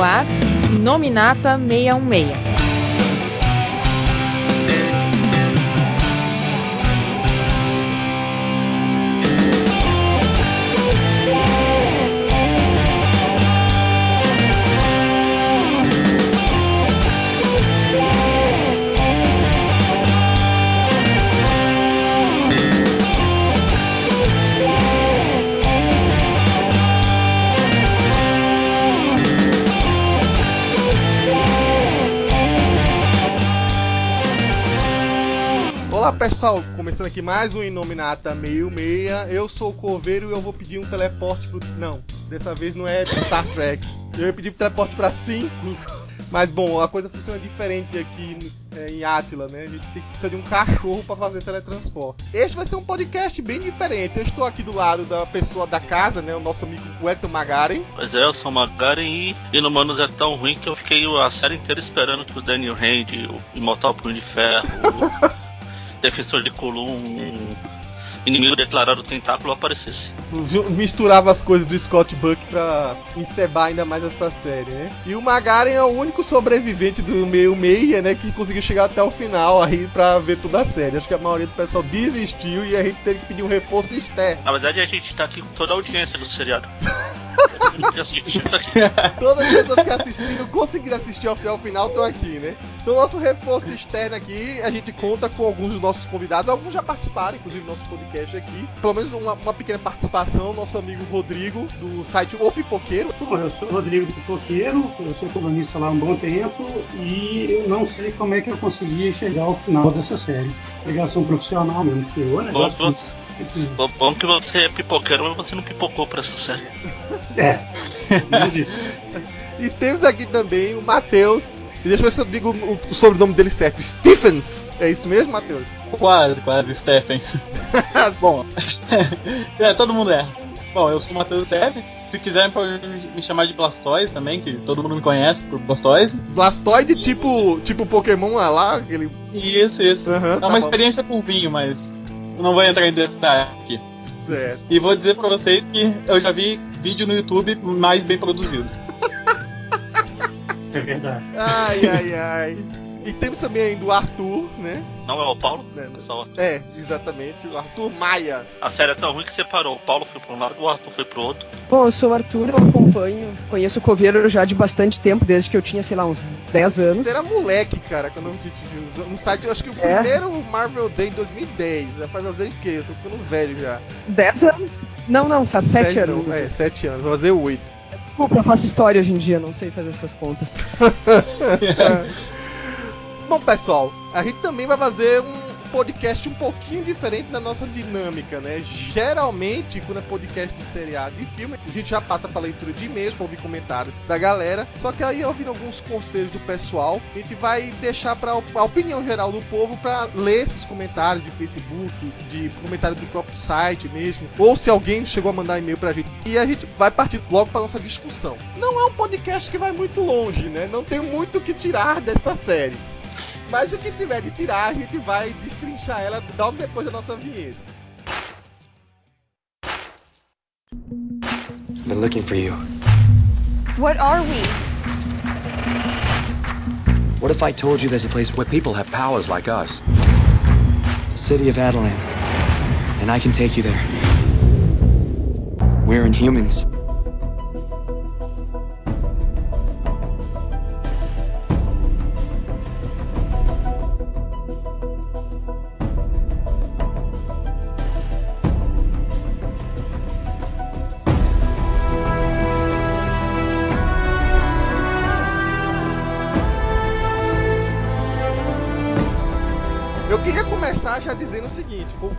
no ar Nominata 616. Pessoal, começando aqui mais um Inominata meio meia. Eu sou o Coveiro e eu vou pedir um teleporte pro. Não, dessa vez não é de Star Trek. Eu ia pedir teleporte pra 5. Mas bom, a coisa funciona diferente aqui é, em Atila, né? A gente tem, precisa de um cachorro para fazer teletransporte. Este vai ser um podcast bem diferente. Eu estou aqui do lado da pessoa da casa, né? O nosso amigo Wellington Magaren. Pois é, eu sou o Magaren e Inumanos é tão ruim que eu fiquei a série inteira esperando que o Daniel Hand, o Imortal Punho de Ferro, defensor de Colum, inimigo declarado tentáculo aparecesse. Misturava as coisas do Scott Buck pra encebar ainda mais essa série, né? E o Magaren é o único sobrevivente do meio meia, né? Que conseguiu chegar até o final aí pra ver toda a série. Acho que a maioria do pessoal desistiu e a gente teve que pedir um reforço externo. Na verdade, a gente tá aqui com toda a audiência do seriado. Todas as pessoas que assistiram conseguiram assistir ao final estão aqui, né? Então, nosso reforço externo aqui, a gente conta com alguns dos nossos convidados. Alguns já participaram, inclusive, do nosso podcast aqui. Pelo menos uma, uma pequena participação. Nosso amigo Rodrigo, do site O Pipoqueiro. Bom, eu sou o Rodrigo do Pipoqueiro, eu sou colunista lá há um bom tempo e eu não sei como é que eu consegui chegar ao final dessa série. Ligação profissional mesmo, porque o negócio. Bom, Bom, bom que você é pipoqueiro, mas você não pipocou pra essa série. É, menos isso. e temos aqui também o Matheus. Deixa eu ver se eu digo o, sobrenome dele certo. Stephens. É isso mesmo, Matheus? Quase, quase, Stephen. Bom, é, todo mundo erra. Bom, eu sou o Matheus Stephens. Se quiserem pode me chamar de Blastoise também, que todo mundo me conhece por Blastoise. Blastoise tipo, tipo Pokémon lá, aquele... Isso, isso. Uhum, é tá uma bom. experiência por vinho, mas não vou entrar em detalhe aqui. Certo. E vou dizer pra vocês que eu já vi vídeo no YouTube mais bem produzido. É verdade. Ai, ai, ai. E temos também ainda o Arthur, né? Não é o Paulo? É, é, exatamente, o Arthur Maia. A série é tão ruim que separou. O Paulo foi para um lado, o Arthur foi pro outro. Bom, eu sou o Arthur, eu acompanho, conheço o Coveiro já de bastante tempo, desde que eu tinha, sei lá, uns 10 anos. Você era moleque, cara, quando a gente viu. No site, eu acho que o é. primeiro Marvel Day em 2010. Já faz fazer o quê? Eu tô ficando velho já. 10 anos? Não, não, faz 7 anos. Não, é, 7 anos, vou fazer 8. Desculpa, eu faço história hoje em dia, não sei fazer essas contas. Bom, pessoal, a gente também vai fazer um podcast um pouquinho diferente da nossa dinâmica, né? Geralmente, quando é podcast de seriado e filme, a gente já passa para leitura de e-mails, para ouvir comentários da galera. Só que aí, ouvindo alguns conselhos do pessoal, a gente vai deixar para a opinião geral do povo para ler esses comentários de Facebook, de comentário do próprio site mesmo, ou se alguém chegou a mandar e-mail pra gente. E a gente vai partir logo para nossa discussão. Não é um podcast que vai muito longe, né? Não tem muito o que tirar desta série. Mas o que tiver de tirar, a gente vai destrinchar ela logo depois da nossa vinheta. Been looking for you. What are we? What if I told you there's a place where people have powers like us? The city of Adelan. And I can take you there. We're inhumans.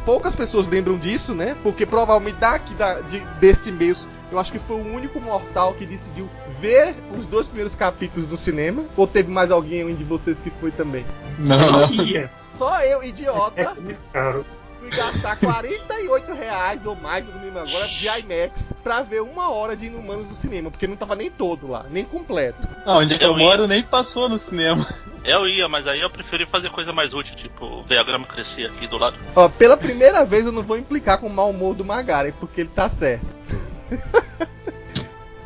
Poucas pessoas lembram disso, né? Porque provavelmente daqui da, de, deste mês, eu acho que foi o único mortal que decidiu ver os dois primeiros capítulos do cinema. Ou teve mais alguém de vocês que foi também? Não, não. Só eu, idiota. fui gastar 48 reais ou mais, eu não lembro agora, de IMAX pra ver uma hora de Inumanos no cinema, porque não tava nem todo lá, nem completo. Não, onde eu moro nem passou no cinema. Eu ia, mas aí eu preferi fazer coisa mais útil, tipo ver a grama crescer aqui do lado. Ó, pela primeira vez eu não vou implicar com o mau humor do Magari, porque ele tá certo.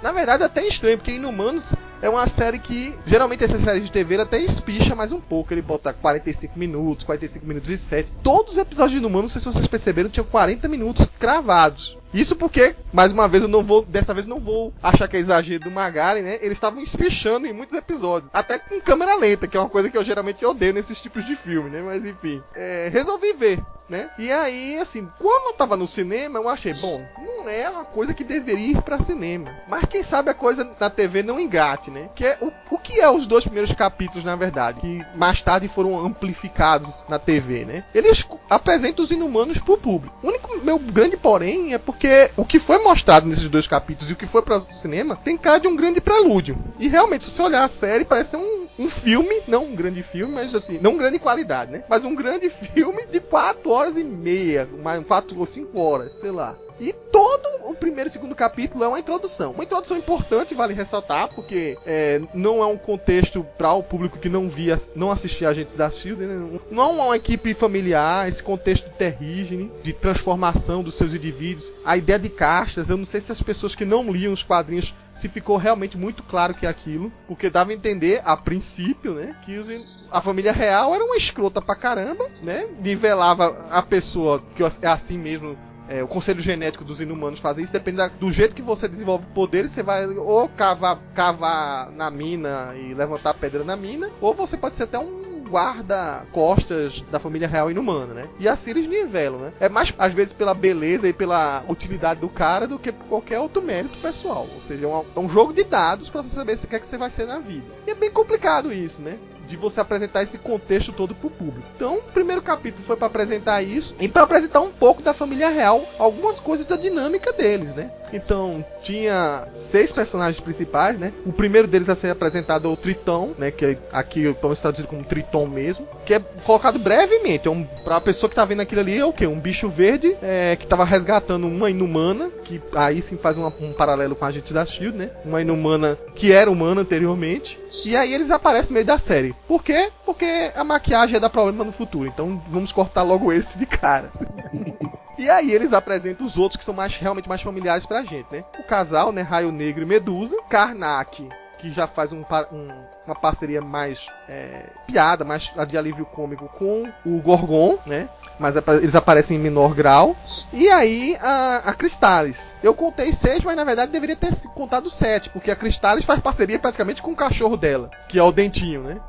Na verdade, é até estranho, porque Inumanos é uma série que, geralmente essa série de TV até espicha mais um pouco. Ele bota 45 minutos, 45 minutos e 7. Todos os episódios de Inumano, não sei se vocês perceberam, tinham 40 minutos cravados. Isso porque, mais uma vez, eu não vou, dessa vez não vou achar que é exagero do Magari, né? Eles estavam espichando em muitos episódios. Até com câmera lenta, que é uma coisa que eu geralmente odeio nesses tipos de filme, né? Mas enfim, é, resolvi ver né? E aí, assim, quando eu tava no cinema, eu achei, bom, não é uma coisa que deveria ir para cinema. Mas quem sabe a coisa na TV não engate, né? Que é o, o que é os dois primeiros capítulos, na verdade, que mais tarde foram amplificados na TV, né? Eles apresentam os inumanos pro público. O único meu grande porém é porque o que foi mostrado nesses dois capítulos e o que foi para o cinema tem cara de um grande prelúdio. E realmente, se você olhar a série, parece ser um, um filme, não um grande filme, mas assim, não grande qualidade, né? Mas um grande filme de quatro horas e meia, mais quatro ou cinco horas, sei lá. E todo o primeiro e segundo capítulo é uma introdução. Uma introdução importante, vale ressaltar, porque é, não é um contexto para o público que não via, não assistia Agentes da Shield, né? não é uma equipe familiar, esse contexto de terrígene, de transformação dos seus indivíduos, a ideia de castas. Eu não sei se as pessoas que não liam os quadrinhos se ficou realmente muito claro que é aquilo, porque dava a entender, a princípio, né, que os, a família real era uma escrota pra caramba, né? Nivelava a pessoa, que é assim mesmo. É, o conselho genético dos inumanos faz isso, depende da, do jeito que você desenvolve poderes, você vai ou cavar, cavar na mina e levantar pedra na mina, ou você pode ser até um guarda-costas da família real inumana, né? E assim eles nivelam, né? É mais, às vezes, pela beleza e pela utilidade do cara do que por qualquer outro mérito pessoal. Ou seja, é um, é um jogo de dados para você saber se quer que você vai ser na vida. E é bem complicado isso, né? De você apresentar esse contexto todo pro público. Então, o primeiro capítulo foi para apresentar isso e para apresentar um pouco da família real, algumas coisas da dinâmica deles, né? Então, tinha seis personagens principais, né? O primeiro deles a ser apresentado é o Tritão, né? Que aqui estamos traduzido como Triton mesmo, que é colocado brevemente. É um, pra pessoa que tá vendo aquilo ali, é o quê? Um bicho verde é, que tava resgatando uma inumana, que aí sim faz uma, um paralelo com a gente da Shield, né? Uma inumana que era humana anteriormente. E aí eles aparecem no meio da série. Por quê? Porque a maquiagem é dar problema no futuro. Então vamos cortar logo esse de cara. E aí eles apresentam os outros que são mais, realmente mais familiares pra gente, né? O casal, né? Raio Negro e Medusa. Karnak, que já faz um, um, uma parceria mais é, piada, mais de alívio cômico com o Gorgon, né? Mas eles aparecem em menor grau. E aí a, a Cristales. Eu contei seis, mas na verdade deveria ter contado sete, porque a Cristales faz parceria praticamente com o cachorro dela, que é o Dentinho, né?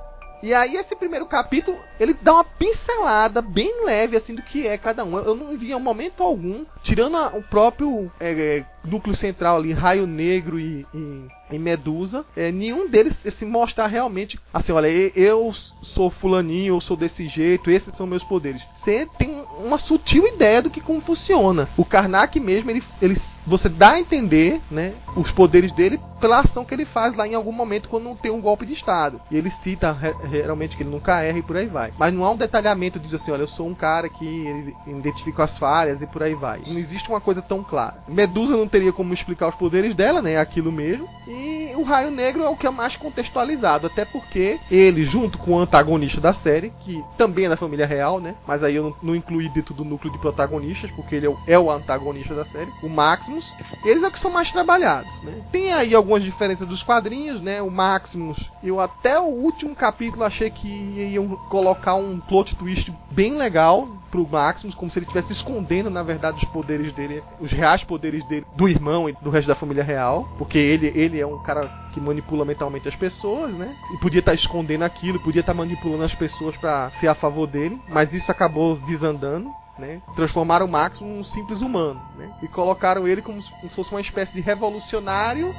E aí esse primeiro capítulo, ele dá uma pincelada bem leve assim do que é cada um. Eu não vi em momento algum, tirando a, o próprio é, núcleo central ali, Raio Negro e, e em Medusa, é, nenhum deles se mostra realmente assim, olha, eu sou fulaninho, eu sou desse jeito, esses são meus poderes. Você tem uma sutil ideia do que como funciona. O Karnak mesmo, ele, ele, você dá a entender, né, os poderes dele pela ação que ele faz lá em algum momento quando tem um golpe de estado. E ele cita realmente que ele nunca erra e por aí vai. Mas não há um detalhamento de dizer assim, olha, eu sou um cara que identifica as falhas e por aí vai. Não existe uma coisa tão clara. Medusa não teria como explicar os poderes dela, né, aquilo mesmo. E o Raio Negro é o que é mais contextualizado, até porque ele, junto com o antagonista da série, que também é da família real, né? Mas aí eu não, não incluí dentro do núcleo de protagonistas, porque ele é o, é o antagonista da série, o Maximus. Eles é que são mais trabalhados, né? Tem aí algumas diferenças dos quadrinhos, né? O Maximus, eu até o último capítulo achei que iam colocar um plot twist bem legal pro Maximus, como se ele estivesse escondendo, na verdade, os poderes dele, os reais poderes dele, do irmão e do resto da família real, porque ele, ele é um cara que manipula mentalmente as pessoas, né? E podia estar tá escondendo aquilo, podia estar tá manipulando as pessoas para ser a favor dele, mas isso acabou desandando. Né? Transformaram o Max num simples humano, né? E colocaram ele como se fosse uma espécie de revolucionário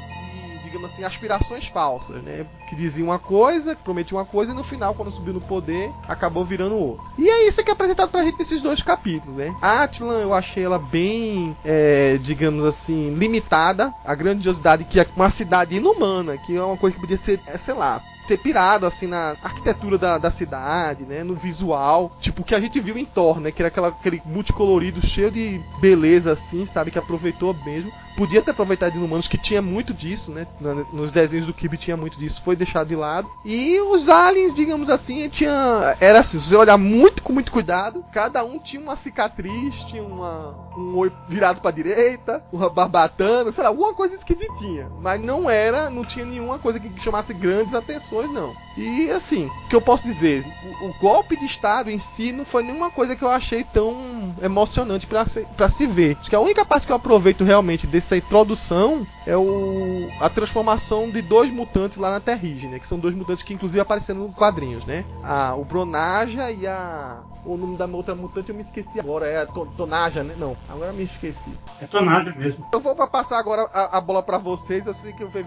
digamos assim, aspirações falsas, né? Que diziam uma coisa, prometiam uma coisa e no final, quando subiu no poder, acabou virando outra. E é isso que é apresentado pra gente nesses dois capítulos, né? A Atlan, eu achei ela bem, é, digamos assim, limitada. A grandiosidade que é uma cidade inumana, que é uma coisa que podia ser, é, sei lá, ter pirado assim na arquitetura da, da cidade, né, no visual, tipo o que a gente viu em Thor, né, que era aquela, aquele multicolorido cheio de beleza assim, sabe, que aproveitou mesmo podia ter aproveitado de Inumanos, que tinha muito disso, né? Nos desenhos do Kirby tinha muito disso, foi deixado de lado. E os aliens, digamos assim, tinha. Era assim, se você olhar muito com muito cuidado, cada um tinha uma cicatriz, tinha uma, um olho virado pra direita, uma barbatana, sei lá, alguma coisa esquisitinha. Mas não era, não tinha nenhuma coisa que chamasse grandes atenções, não. E assim, o que eu posso dizer? O, o golpe de Estado em si não foi nenhuma coisa que eu achei tão emocionante para se, pra se ver. Acho que a única parte que eu aproveito realmente dessa introdução é o, a transformação de dois mutantes lá na Terrige, né? Que são dois mutantes que inclusive apareceram nos quadrinhos, né? A, o Bronaja e a o nome da outra mutante eu me esqueci agora. É a Tonaja, né? Não, agora me esqueci. É Tonaja mesmo. Eu vou passar agora a, a bola para vocês. Eu sei que eu vi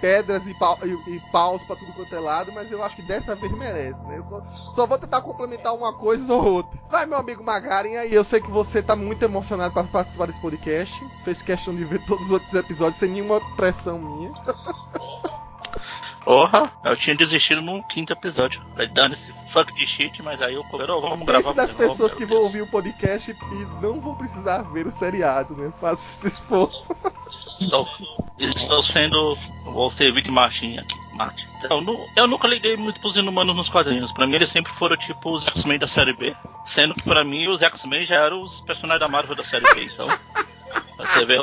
pedras e, pau, e, e paus para tudo quanto é lado, mas eu acho que dessa vez merece, né? Eu só, só vou tentar complementar uma coisa ou outra. Vai, meu amigo Magaren, aí eu sei que você tá muito emocionado para participar desse podcast. Fez questão de ver todos os outros episódios sem nenhuma pressão minha. Porra, eu tinha desistido no quinto episódio. Dando esse fuck de shit, mas aí eu oh, vamos gravar. Pense das pessoas que vão ouvir o podcast e não vão precisar ver o seriado, né? Faça esse esforço. Estou, estou sendo. Vou servir de machinha aqui. Então, eu nunca liguei muito pros inumanos nos quadrinhos. Pra mim, eles sempre foram tipo os X-Men da série B. Sendo que pra mim, os X-Men já eram os personagens da Marvel da série B. Então, você vê.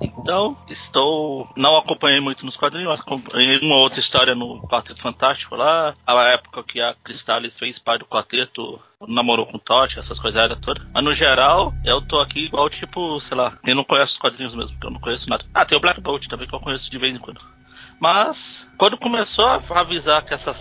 Então, estou. Não acompanhei muito nos quadrinhos, acompanhei uma outra história no Quarteto Fantástico lá. A época que a Cristalis fez pai do quarteto, namorou com o Totti, essas coisas todas. Mas no geral, eu tô aqui igual, tipo, sei lá, quem não conhece os quadrinhos mesmo, que eu não conheço nada. Ah, tem o Black Bolt também, que eu conheço de vez em quando. Mas, quando começou a avisar que essa,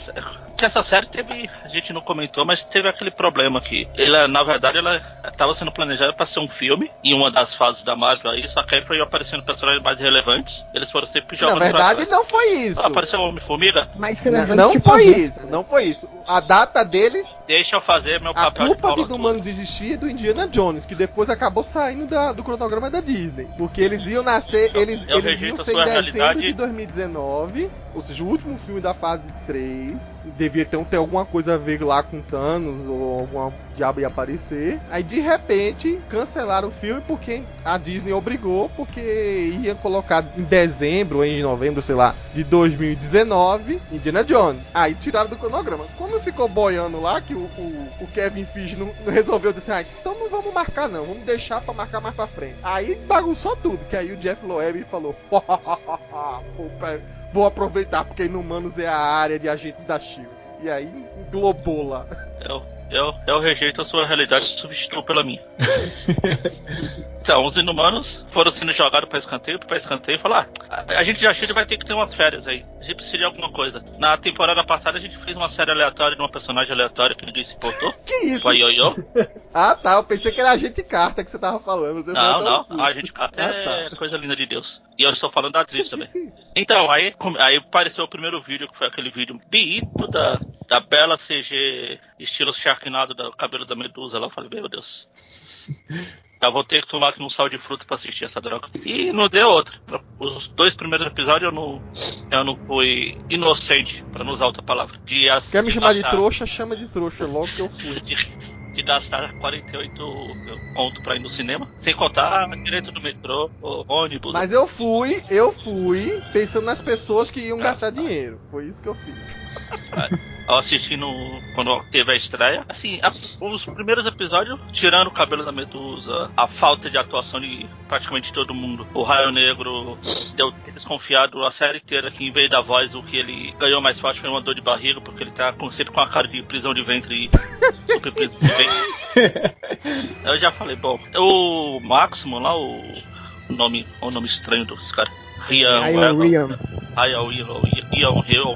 que essa série teve, a gente não comentou, mas teve aquele problema que ela, na verdade, ela estava sendo planejada para ser um filme em uma das fases da Marvel aí, só que aí foi aparecendo personagens mais relevantes. Eles foram sempre jogando. Na verdade, não foi isso. Ah, apareceu o Homem-Formiga? Não, não tipo foi isso, não foi isso. A data deles. Deixa eu fazer meu papel. A culpa de, de Humano desistir é do Indiana Jones, que depois acabou saindo da, do cronograma da Disney. Porque eles iam nascer, eles, eles iam ser em dezembro realidade. de 2019 ou seja, o último filme da fase 3 devia ter, ter alguma coisa a ver lá com Thanos ou alguma diabo ia aparecer. Aí de repente cancelaram o filme porque a Disney obrigou, porque ia colocar em dezembro ou em novembro, sei lá, de 2019, Indiana Jones. Aí tiraram do cronograma. Quando ficou boiando lá, que o, o, o Kevin Feige não, não, resolveu dizer, ah, então não vamos marcar não, vamos deixar pra marcar mais pra frente. Aí bagunçou tudo, que aí o Jeff Loeb falou, vou aproveitar porque Inumanos é a área de agentes da SHIELD. E aí englobou lá. Eu, eu, eu rejeito a sua realidade e substituo pela minha. Então, os inumanos foram sendo jogados para escanteio, para escanteio e falar: ah, a gente já chega vai ter que ter umas férias aí. A gente precisa de alguma coisa. Na temporada passada a gente fez uma série aleatória de uma personagem aleatória que ninguém se importou. que isso? Foi Yoyo. ah, tá. Eu pensei que era a gente carta que você tava falando. Não, não. A gente carta ah, é tá. coisa linda de Deus. E eu estou falando da atriz também. Então, aí, aí apareceu o primeiro vídeo, que foi aquele vídeo biito da, da bela CG estilo Sharknado do cabelo da Medusa lá. Eu falei, meu Deus. Eu vou ter que tomar um sal de fruta pra assistir essa droga. E não deu outra. Os dois primeiros episódios eu não, eu não fui inocente, pra não usar outra palavra. De, Quer me chamar de trouxa? Chama de trouxa, logo que eu fui. De, de gastar 48 conto pra ir no cinema. Sem contar direito do metrô, ônibus. Mas eu fui, eu fui pensando nas pessoas que iam ah, gastar tá. dinheiro. Foi isso que eu fiz. Eu assisti no, quando teve a estreia. Assim, a, os primeiros episódios, tirando o cabelo da Medusa, a falta de atuação de praticamente todo mundo, o Raio Negro deu desconfiado a série inteira que em vez da voz, o que ele ganhou mais forte foi uma dor de barriga, porque ele tá com, sempre com a cara de prisão de ventre e super prisão de ventre. Eu já falei, bom, o Máximo lá, o, o nome, o nome estranho dos caras. Rian, Rian, Rian. Rian, Rian,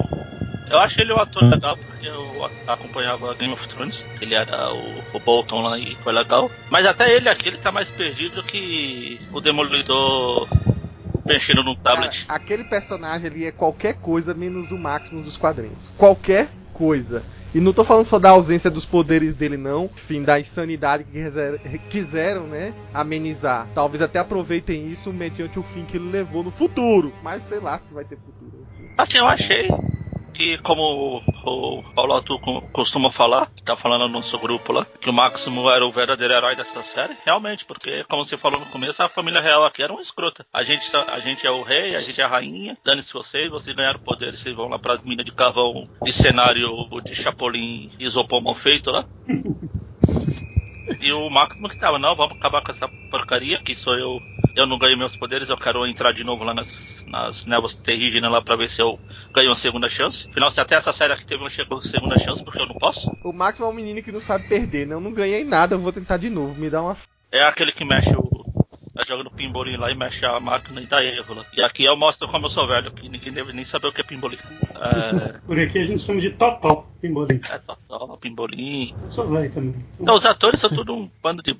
eu acho ele um ator legal, porque eu acompanhava Game of Thrones. Ele era o, o Bolton lá e foi legal. Mas até ele aqui, ele tá mais perdido que o Demolidor mexendo num tablet. Cara, aquele personagem ali é qualquer coisa menos o máximo dos quadrinhos. Qualquer coisa. E não tô falando só da ausência dos poderes dele, não. Enfim, da insanidade que quiseram, né? Amenizar. Talvez até aproveitem isso mediante o fim que ele levou no futuro. Mas sei lá se vai ter futuro. Assim, eu achei que, como o Paulo Arthur co- costuma falar, que tá falando no nosso grupo lá, que o Máximo era o verdadeiro herói dessa série, realmente, porque, como você falou no começo, a família real aqui era uma escrota. A gente, tá- a gente é o rei, a gente é a rainha, dane-se vocês, vocês ganharam poder, vocês vão lá pra mina de carvão de cenário de Chapolin isopor mal feito lá. E o Máximo que tava, não, vamos acabar com essa porcaria, que sou eu. Eu não ganhei meus poderes, eu quero entrar de novo lá nas, nas névoas terrígenas lá pra ver se eu ganho uma segunda chance. Afinal, se até essa série aqui teve uma segunda chance, porque eu não posso. O Max é um menino que não sabe perder, né? Eu não ganhei nada, eu vou tentar de novo. Me dá uma. É aquele que mexe o. Tá jogando pimbolim lá e mexe a máquina e dá erro lá. E aqui eu mostro como eu sou velho, que ninguém deve nem saber o que é pimbolim. É, Por aqui a gente chama de Totó, Pimbolim. é totó, pimbolim. Eu sou velho também. Então, os atores são tudo um bando de.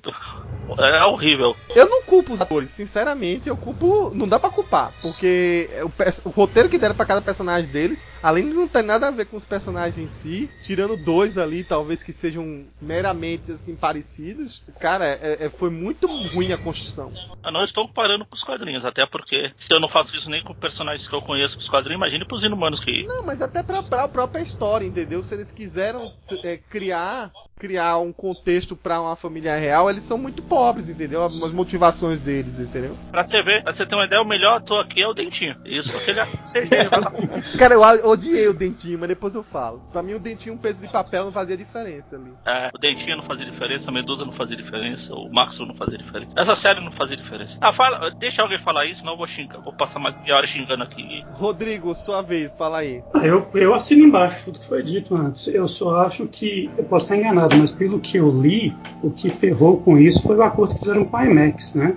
É horrível. Eu não culpo os atores, sinceramente, eu culpo. Não dá pra culpar, porque o, pers- o roteiro que deram pra cada personagem deles, além de não ter nada a ver com os personagens em si, tirando dois ali, talvez que sejam meramente assim parecidos, cara, é- é- foi muito ruim a construção. Eu não estou comparando com os quadrinhos, até porque se eu não faço isso nem com personagens que eu conheço com os quadrinhos, imagine pros inumanos que. Não, mas até pra, pra própria história, entendeu? Se eles quiseram é, criar criar um contexto pra uma família real, eles são muito pobres, entendeu? As motivações deles, entendeu? Pra você ver, pra você ter uma ideia, o melhor ator aqui é o Dentinho. Isso, vai lá. Cara, eu odiei o dentinho, mas depois eu falo. Pra mim o dentinho um peso de papel não fazia diferença ali. É, o Dentinho não fazia diferença, a Medusa não fazia diferença, o Maxo não fazia diferença. Essa série não fazia diferença. Ah, fala, deixa alguém falar isso, senão eu vou xingar. Vou passar mais meia hora xingando aqui. Rodrigo, sua vez, fala aí. Ah, Eu, eu assino embaixo tudo que foi dito antes. Eu só acho que, eu posso estar enganado, mas pelo que eu li, o que ferrou com isso foi o acordo que fizeram com a IMAX, né?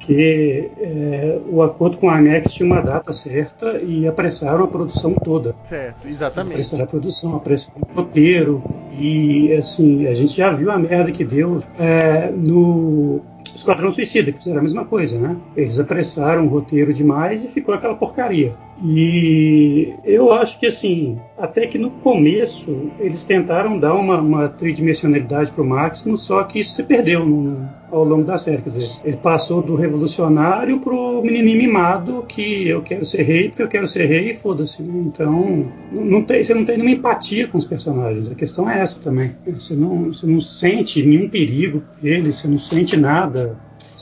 Que é, o acordo com a IMAX tinha uma data certa e apressaram a produção toda. Certo, exatamente. Apressaram a produção, apressaram o roteiro e, assim, a gente já viu a merda que deu é, no Esquadrão Suicida, que fizeram a mesma coisa, né? Eles apressaram o roteiro demais e ficou aquela porcaria. E eu acho que, assim, até que no começo eles tentaram dar uma, uma tridimensionalidade pro Máximo, só que isso se perdeu no- ao longo da série. Quer dizer, ele passou do revolucionário pro menininho mimado que eu quero ser rei porque eu quero ser rei e foda-se. Então, não tem, você não tem nenhuma empatia com os personagens. A questão é essa também. Você não, você não sente nenhum perigo por eles, você não sente nada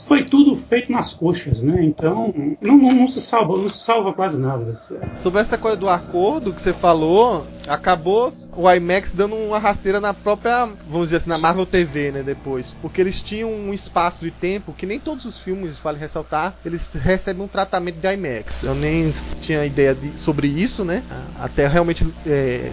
foi tudo feito nas coxas, né? Então não, não- não se salva, não se salva quase nada. Sobre essa coisa do acordo que você falou, acabou o IMAX dando uma rasteira na própria, vamos dizer assim, na Marvel TV, né, depois. Porque eles tinham um espaço de tempo que nem todos os filmes, vale ressaltar, eles recebem um tratamento de IMAX. Eu nem tinha ideia de- sobre isso, né? Até realmente é,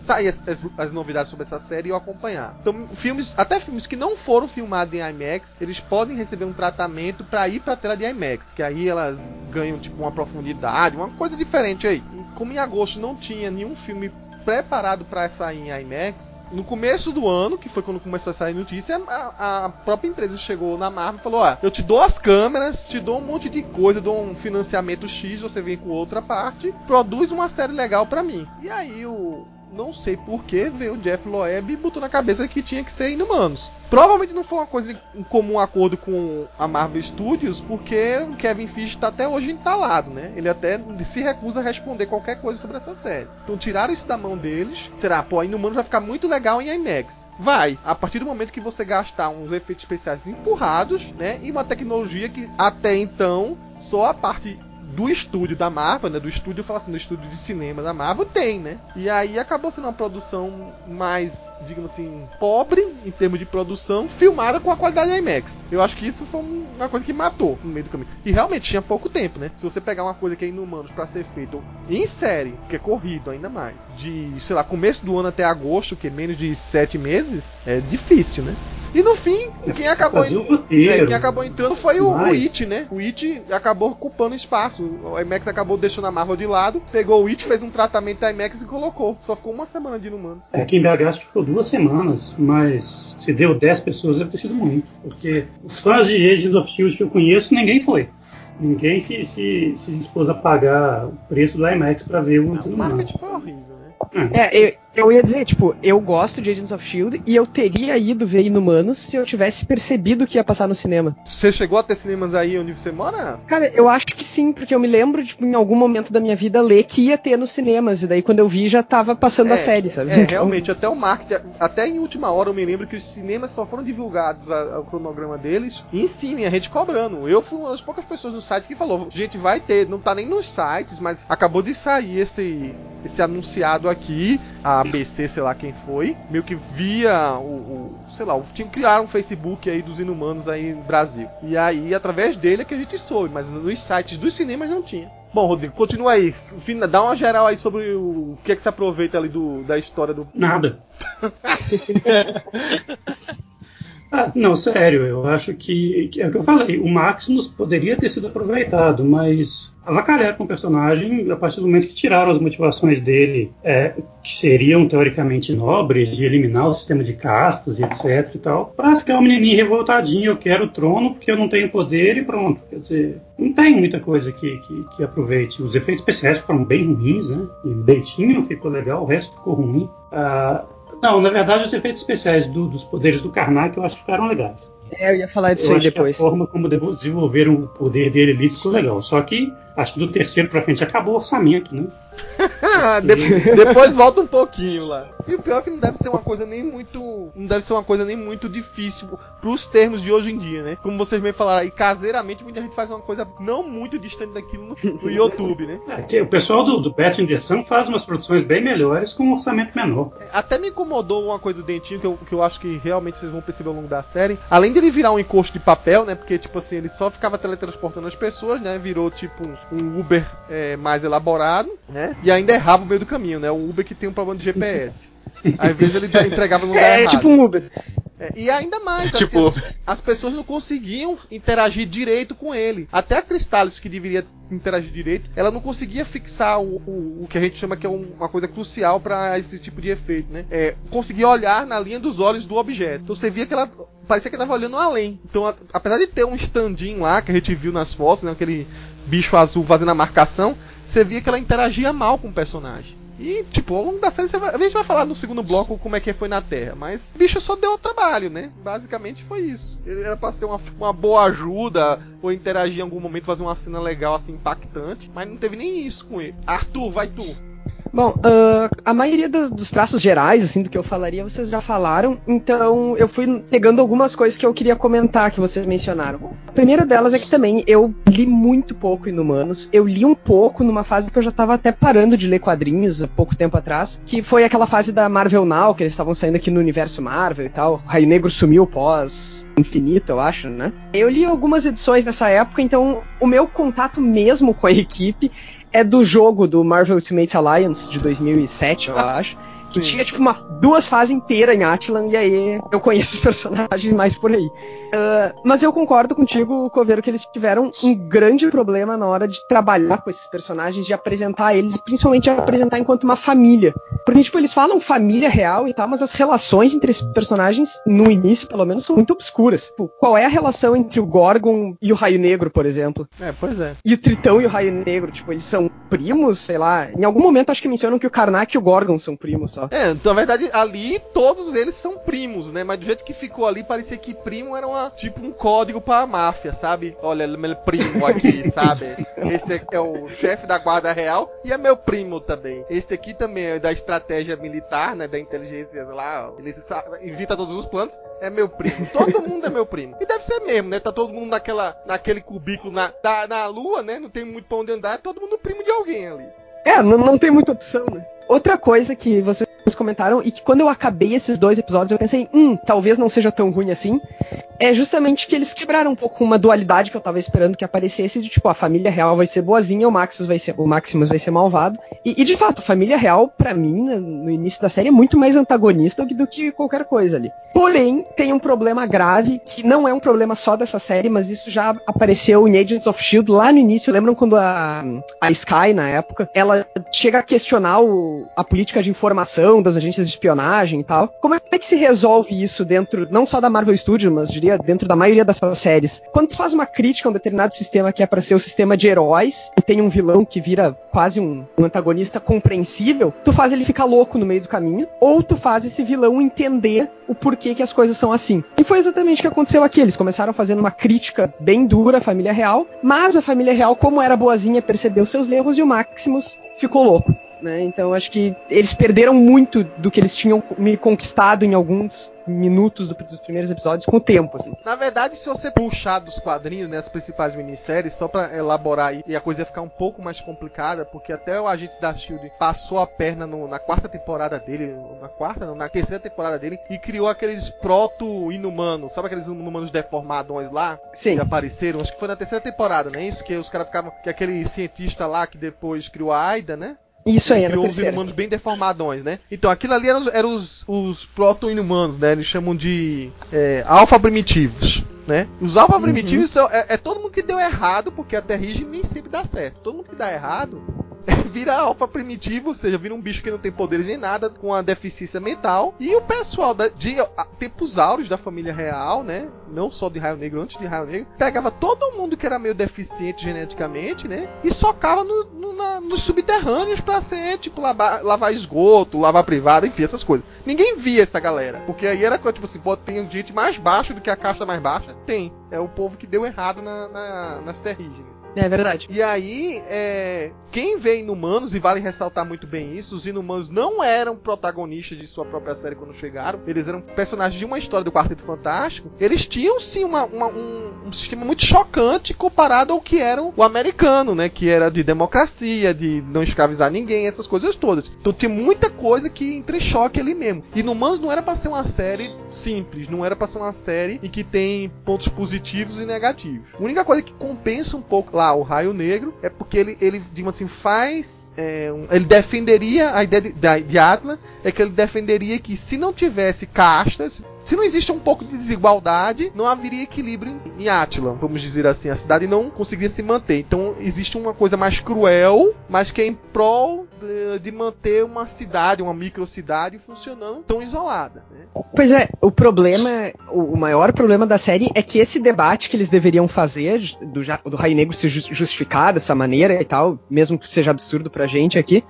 sair as, as- as novidades sobre essa série e eu acompanhar. Então, filmes, até filmes que não foram filmados em IMAX, eles podem receber um tratamento para ir para tela de IMAX, que aí elas ganham tipo uma profundidade, uma coisa diferente aí. Como em agosto não tinha nenhum filme preparado para sair em IMAX, no começo do ano, que foi quando começou a sair notícia, a, a própria empresa chegou na Marvel e falou: "Ó, eu te dou as câmeras, te dou um monte de coisa, dou um financiamento X, você vem com outra parte, produz uma série legal para mim". E aí o não sei por que veio o Jeff Loeb e botou na cabeça que tinha que ser Inumanos. Provavelmente não foi uma coisa em comum acordo com a Marvel Studios, porque o Kevin Feige está até hoje entalado, né? Ele até se recusa a responder qualquer coisa sobre essa série. Então tiraram isso da mão deles. Será, pô, Inumanos vai ficar muito legal em IMAX. Vai, a partir do momento que você gastar uns efeitos especiais empurrados, né? E uma tecnologia que até então só a parte do estúdio da Marvel, né? Do estúdio, fala assim, do estúdio de cinema da Marvel tem, né? E aí acabou sendo uma produção mais, digamos assim, pobre em termos de produção, filmada com a qualidade IMAX. Eu acho que isso foi um- uma coisa que matou no meio do caminho. E realmente tinha pouco tempo, né? Se você pegar uma coisa que é inumanos para ser feito em série, que é corrido ainda mais, de, sei lá, começo do ano até agosto, que é menos de sete meses, é difícil, né? E no fim, quem acabou o é, quem acabou entrando foi o, o It, né? O It acabou ocupando espaço. O IMAX acabou deixando a Marvel de lado, pegou o It, fez um tratamento da IMAX e colocou. Só ficou uma semana de Inumanos. É, aqui em BH acho que ficou duas semanas, mas se deu 10 pessoas deve ter sido muito. Porque os fãs de Agents of Shield que eu conheço, ninguém foi. Ninguém se, se, se dispôs a pagar o preço do IMAX para ver o O Inumanos. marketing foi horrível, né? É, eu, Eu ia dizer, tipo, eu gosto de Agents of Shield e eu teria ido ver Inumanos se eu tivesse percebido que ia passar no cinema. Você chegou a ter cinemas aí onde você mora? Cara, eu acho que sim, porque eu me lembro, tipo, em algum momento da minha vida ler que ia ter nos cinemas, e daí quando eu vi já tava passando É, a série, sabe? É, Então, realmente, até o marketing, até em última hora eu me lembro que os cinemas só foram divulgados a- ao cronograma deles e em cima, e a gente cobrando. Eu fui uma das poucas pessoas no site que falou, gente, vai ter, não tá nem nos sites, mas acabou de sair esse, esse anunciado aqui, a ABC, sei lá quem foi, meio que via o, o- sei lá, o, tinha criaram um Facebook aí dos inumanos aí no Brasil. E aí, através dele é que a gente soube, mas nos sites dos cinemas não tinha. Bom, Rodrigo, continua aí. Dá uma geral aí sobre o, o que é que se aproveita ali do, da história do. Nada. Ah, não, sério, eu acho que, é o que eu falei, o Maximus poderia ter sido aproveitado, mas avacalharam com o personagem a partir do momento que tiraram as motivações dele, é, que seriam teoricamente nobres, de eliminar o sistema de castas e etc e tal, pra ficar um menininho revoltadinho, eu quero o trono porque eu não tenho poder e pronto. Quer dizer, não tem muita coisa que, que, que aproveite. Os efeitos especiais foram bem ruins, né? E o Beitinho ficou legal, o resto ficou ruim. Ah, não, na verdade, os efeitos especiais do- dos poderes do Karnak eu acho que ficaram legais. É, eu ia falar disso Eu aí acho depois. que a forma como desenvolveram o poder dele ali ficou legal. Só que acho que do terceiro pra frente acabou o orçamento, né? De- depois volta um pouquinho lá. E o pior é que não deve ser uma coisa nem muito. Não deve ser uma coisa nem muito difícil pros termos de hoje em dia, né? Como vocês bem falaram aí, caseiramente muita gente faz uma coisa não muito distante daquilo no, no YouTube, né? É, o pessoal do, do Bat faz umas produções bem melhores com um orçamento menor. Até me incomodou uma coisa do Dentinho que eu, que eu acho que realmente vocês vão perceber ao longo da série. Além de ele virar um encosto de papel, né? Porque, tipo assim, ele só ficava teletransportando as pessoas, né? Virou, tipo, um Uber é, mais elaborado, né? E ainda errava o meio do caminho, né? O Uber que tem um problema de GPS. Às vezes ele entregava no lugar É, errado. tipo um Uber. É, e ainda mais, assim, Tipo- as, as pessoas não conseguiam interagir direito com ele. Até a Cristales, que deveria interagir direito, ela não conseguia fixar o, o, o que a gente chama que é um- uma coisa crucial para esse tipo de efeito, né? É, conseguia olhar na linha dos olhos do objeto. Então você via que ela parecia que estava olhando além. Então, a- apesar de ter um standinho lá que a gente viu nas fotos, né, aquele bicho azul fazendo a marcação, você via que ela interagia mal com o personagem. E, tipo, ao longo da série, vai- a gente vai falar no segundo bloco como é que foi na Terra. Mas o bicho só deu trabalho, né? Basicamente foi isso. Ele era pra ser uma, uma boa ajuda, ou interagir em algum momento, fazer uma cena legal, assim, impactante. Mas não teve nem isso com ele. Arthur, vai tu. Bom, ah, a maioria dos, dos traços gerais, assim, do que eu falaria, vocês já falaram, então eu fui pegando algumas coisas que eu queria comentar que vocês mencionaram. A primeira delas é que também eu li muito pouco Inumanos, eu li um pouco numa fase que eu já tava até parando de ler quadrinhos há pouco tempo atrás, que foi aquela fase da Marvel Now, que eles estavam saindo aqui no universo Marvel e tal. O Raio Negro sumiu pós Infinito, eu acho, né? Eu li algumas edições nessa época, então o meu contato mesmo com a equipe é do jogo do Marvel Ultimate Alliance de 2007, eu acho. Que tinha, tipo, uma, duas fases inteiras em Atlan, e aí eu conheço os personagens mais por aí. Ah, mas eu concordo contigo, Coveiro, que eles tiveram um grande problema na hora de trabalhar com esses personagens, de apresentar eles, principalmente apresentar enquanto uma família. Porque, tipo, eles falam família real e tal, mas as relações entre esses personagens, no início, pelo menos, são muito obscuras. Tipo, qual é a relação entre o Gorgon e o Raio Negro, por exemplo? É, pois é. E o Tritão e o Raio Negro, tipo, eles são primos, sei lá. Em algum momento acho que mencionam que o Karnak e o Gorgon são primos só. É, então, na verdade, ali todos eles são primos, né? Mas do jeito que ficou ali, parecia que primo era uma, tipo um código pra máfia, sabe? Olha, meu primo aqui, sabe? Esse é o chefe da guarda real e é meu primo também. Esse aqui também é da estratégia militar, né? Da inteligência lá, ele evita todos os planos, é meu primo. Todo mundo é meu primo. E deve ser mesmo, né? Tá todo mundo naquela, naquele cubículo na, da- na lua, né? Não tem muito pra onde andar, é todo mundo primo de alguém ali. É, não, não tem muita opção, né? Outra coisa que vocês comentaram e que quando eu acabei esses dois episódios eu pensei, hum, talvez não seja tão ruim assim, é justamente que eles quebraram um pouco uma dualidade que eu tava esperando que aparecesse de tipo, a família real vai ser boazinha, o Maximus vai ser, o Maximus vai ser malvado. E, e, de fato, a família real, pra mim, no, início da série, é muito mais antagonista do que, do que qualquer coisa ali. Porém, tem um problema grave, que não é um problema só dessa série, mas isso já apareceu em Agents of Shield lá no início. Lembram quando a, a Sky, na época, ela chega a questionar o- a política de informação corrupção das agências de espionagem e tal. Como é que se resolve isso dentro, não só da Marvel Studios, mas diria dentro da maioria dessas séries? Quando tu faz uma crítica a um determinado sistema que é para ser o sistema de heróis, e tem um vilão que vira quase um, um antagonista compreensível, tu faz ele ficar louco no meio do caminho, ou tu faz esse vilão entender o porquê que as coisas são assim. E foi exatamente o que aconteceu aqui. Eles começaram fazendo uma crítica bem dura à família real, mas a família real, como era boazinha, percebeu seus erros e o Maximus ficou louco. Né? Então acho que eles perderam muito do que eles tinham me conquistado em alguns minutos do, dos primeiros episódios com o tempo, assim. Na verdade, se você puxar dos quadrinhos, né, as principais minisséries, só para elaborar aí, e a coisa ia ficar um pouco mais complicada, porque até o Agentes da Shield passou a perna no, na quarta temporada dele, na quarta, não, na terceira temporada dele, e criou aqueles proto-inumanos, sabe aqueles inumanos deformadões lá? Sim. Que apareceram, acho que foi na terceira temporada, né? Isso que os caras ficavam, que aquele cientista lá que depois criou a Aida, né? Isso aí, era criou os inumanos bem deformadões, né? Então, aquilo ali eram, eram os, os proto-inumanos, né? Eles chamam de é, alfa-primitivos. Né? Os alfa Uhum. primitivos são, é, é todo mundo que deu errado, porque a terrigem nem sempre dá certo. Todo mundo que dá errado vira alfa primitivo, ou seja, vira um bicho que não tem poderes nem nada, com a deficiência mental. E o pessoal da, de a, tempos áureos da família real, né? Não só de Raio Negro, antes de Raio Negro, pegava todo mundo que era meio deficiente geneticamente, né? E socava no, no, na, nos subterrâneos pra ser, tipo, lavar, lavar esgoto, lavar privada, enfim, essas coisas. Ninguém via essa galera. Porque aí era coisa, tipo assim, pô, tem gente mais baixo do que a casta mais baixa? Tem. É o povo que deu errado na, na, nas terrígenes. É verdade. E aí, é, quem vê Inumanos, e vale ressaltar muito bem isso, os Inumanos não eram protagonistas de sua própria série quando chegaram, eles eram personagens de uma história do Quarteto Fantástico, eles tinham sim uma, uma, um, um, sistema muito chocante comparado ao que era o americano, né? Que era de democracia, de não escravizar ninguém, essas coisas todas. Então tinha muita coisa que entre choque ali mesmo. Inumanos não era pra ser uma série simples, não era pra ser uma série em que tem pontos positivos e negativos. A única coisa que compensa um pouco lá o Raio Negro é porque ele, ele digamos assim, faz. É, um, ele defenderia a ideia de, de, de Atlas, é que ele defenderia que se não tivesse castas, se não existe um pouco de desigualdade, não haveria equilíbrio em Atlan, vamos dizer assim. A cidade não conseguiria se manter. Então existe uma coisa mais cruel, mas que é em prol de, de manter uma cidade, uma microcidade funcionando tão isolada. Né? Pois é, o problema, o maior problema da série é que esse debate que eles deveriam fazer do, do Raio Negro se justificar dessa maneira e tal, mesmo que seja absurdo pra gente aqui,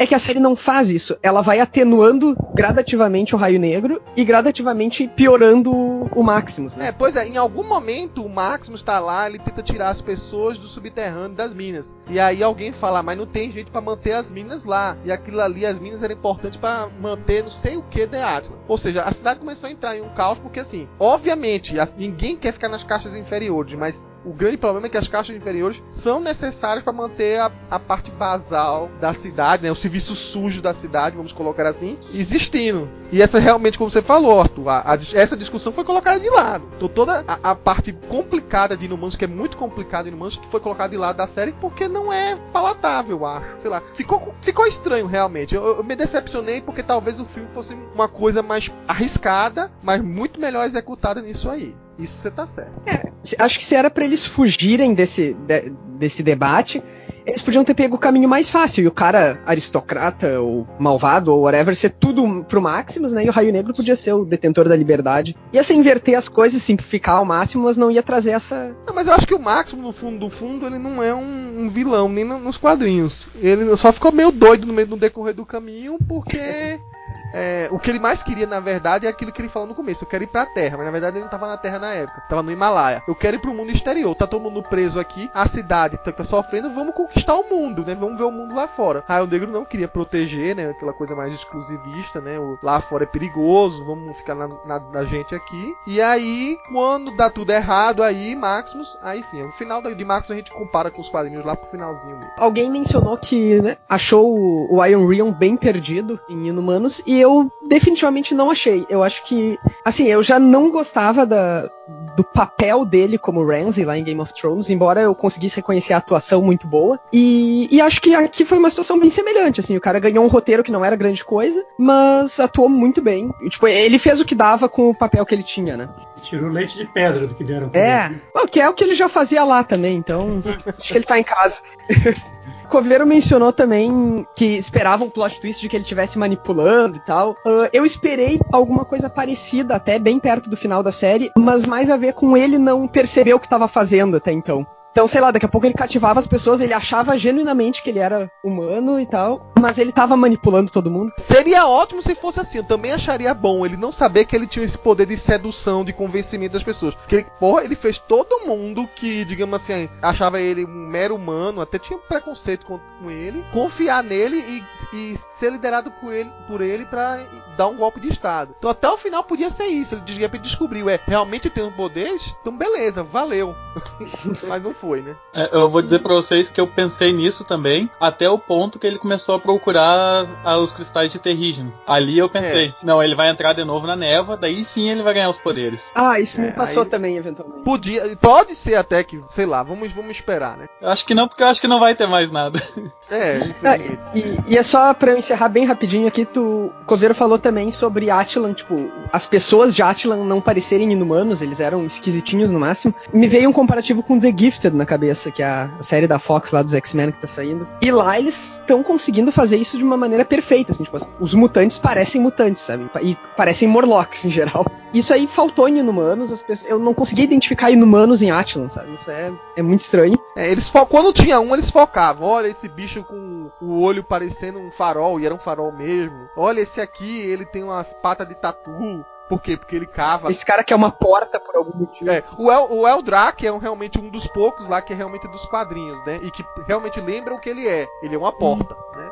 é que a série não faz isso. Ela vai atenuando gradativamente o Raio Negro e gradativamente piorando o Maximus, né? É, pois é, em algum momento o Maximus tá lá, ele tenta tirar as pessoas do subterrâneo das minas. E aí alguém fala, mas não tem jeito para manter as minas lá. E aquilo ali, as minas eram importantes para manter não sei o que de Atlas. Ou seja, a cidade começou a entrar em um caos porque assim, obviamente, ninguém quer ficar nas caixas inferiores, mas o grande problema é que as caixas inferiores são necessárias para manter a, a, parte basal da cidade, né? O serviço sujo da cidade, vamos colocar assim, existindo. E essa realmente, como você falou, Arthur, a, a, essa discussão foi colocada de lado. Então toda a, a, parte complicada de Inumanos, que é muito complicada de Inumanos, foi colocada de lado da série porque não é palatável, acho. Sei lá, ficou, ficou estranho realmente. Eu, eu me decepcionei porque talvez o filme fosse uma coisa mais arriscada, mas muito melhor executada nisso aí. Isso você tá certo. É, acho que se era para eles fugirem desse, de, desse debate, eles podiam ter pego o caminho mais fácil. E o cara aristocrata, ou malvado, ou whatever, ser tudo pro Maximus, né? E o Raio Negro podia ser o detentor da liberdade. Ia ser inverter as coisas, simplificar ao máximo, mas não ia trazer essa. Não, mas eu acho que o Maximus, no fundo do fundo, ele não é um, um vilão, nem no, nos quadrinhos. Ele só ficou meio doido no meio do decorrer do caminho, porque. É, o que ele mais queria, na verdade, é aquilo que ele falou no começo. Eu quero ir pra Terra, mas na verdade ele não tava na Terra na época. Tava no Himalaia. Eu quero ir pro mundo exterior. Tá todo mundo preso aqui. A cidade tá, tá sofrendo. Vamos conquistar o mundo, né? Vamos ver o mundo lá fora. Raio Negro não queria proteger, né? Aquela coisa mais exclusivista, né? O, lá fora é perigoso. Vamos ficar na, na, na, gente aqui. E aí, quando dá tudo errado, aí, Maximus. Aí, enfim, o final de Maximus a gente compara com os quadrinhos lá pro finalzinho mesmo. Alguém mencionou que né, achou o, Iron Rion bem perdido em Inumanos. E eu definitivamente não achei. Eu acho que, assim, eu já não gostava da, do papel dele como Ramsay lá em Game of Thrones, embora eu conseguisse reconhecer a atuação muito boa. E, e acho que aqui foi uma situação bem semelhante, assim, o cara ganhou um roteiro que não era grande coisa, mas atuou muito bem. E, tipo, ele fez o que dava com o papel que ele tinha, né? Tirou leite de pedra do que deram. É, o que é o que ele já fazia lá também, então acho que ele tá em casa. Coveiro mencionou também que esperava um plot twist de que ele estivesse manipulando e tal. Uh, eu esperei alguma coisa parecida, até bem perto do final da série, mas mais a ver com ele não perceber o que estava fazendo até então. Então, sei lá, daqui a pouco ele cativava as pessoas, ele achava genuinamente que ele era humano e tal, mas ele tava manipulando todo mundo. Seria ótimo se fosse assim, eu também acharia bom ele não saber que ele tinha esse poder de sedução, de convencimento das pessoas. Porque, ele, porra, ele fez todo mundo que, digamos assim, achava ele um mero humano, até tinha preconceito com, ele, confiar nele e, e ser liderado por ele, por ele pra dar um golpe de Estado. Então, até o final podia ser isso. Ele descobriu, é, realmente eu tenho poderes? Então, beleza, valeu. mas não foi, né? É, eu vou dizer pra vocês que eu pensei nisso também, até o ponto que ele começou a procurar os cristais de terrígeno. Ali eu pensei, é. não, ele vai entrar de novo na neva, daí sim ele vai ganhar os poderes. Ah, isso me é, passou também, eventualmente. Podia, pode ser até que, sei lá, vamos, vamos esperar, né? Eu acho que não, porque eu acho que não vai ter mais nada. É, infelizmente. Ah, e, e, é só pra eu encerrar bem rapidinho aqui, tu, o Coveiro falou também sobre Atlan, tipo, as pessoas de Atlan não parecerem inumanos, eles eram esquisitinhos no máximo. Me veio um comparativo com The Gifted na cabeça, que é a, série da Fox lá dos X-Men que tá saindo. E lá eles estão conseguindo fazer isso de uma maneira perfeita, assim, tipo, os mutantes parecem mutantes, sabe? E parecem Morlocks em geral. Isso aí faltou em Inumanos, as pessoas, eu não consegui identificar Inumanos em Atlan, sabe? Isso é, é muito estranho. É, eles quando tinha um, eles focavam. Olha esse bicho com o olho parecendo um farol, e era um farol mesmo. Olha esse aqui, ele tem umas patas de tatu. Por quê? Porque ele cava. Esse cara quer uma porta por algum motivo. É, o, El, o Eldrake é um, realmente um dos poucos lá que é realmente dos quadrinhos, né? E que realmente lembra o que ele é. Ele é uma porta, né?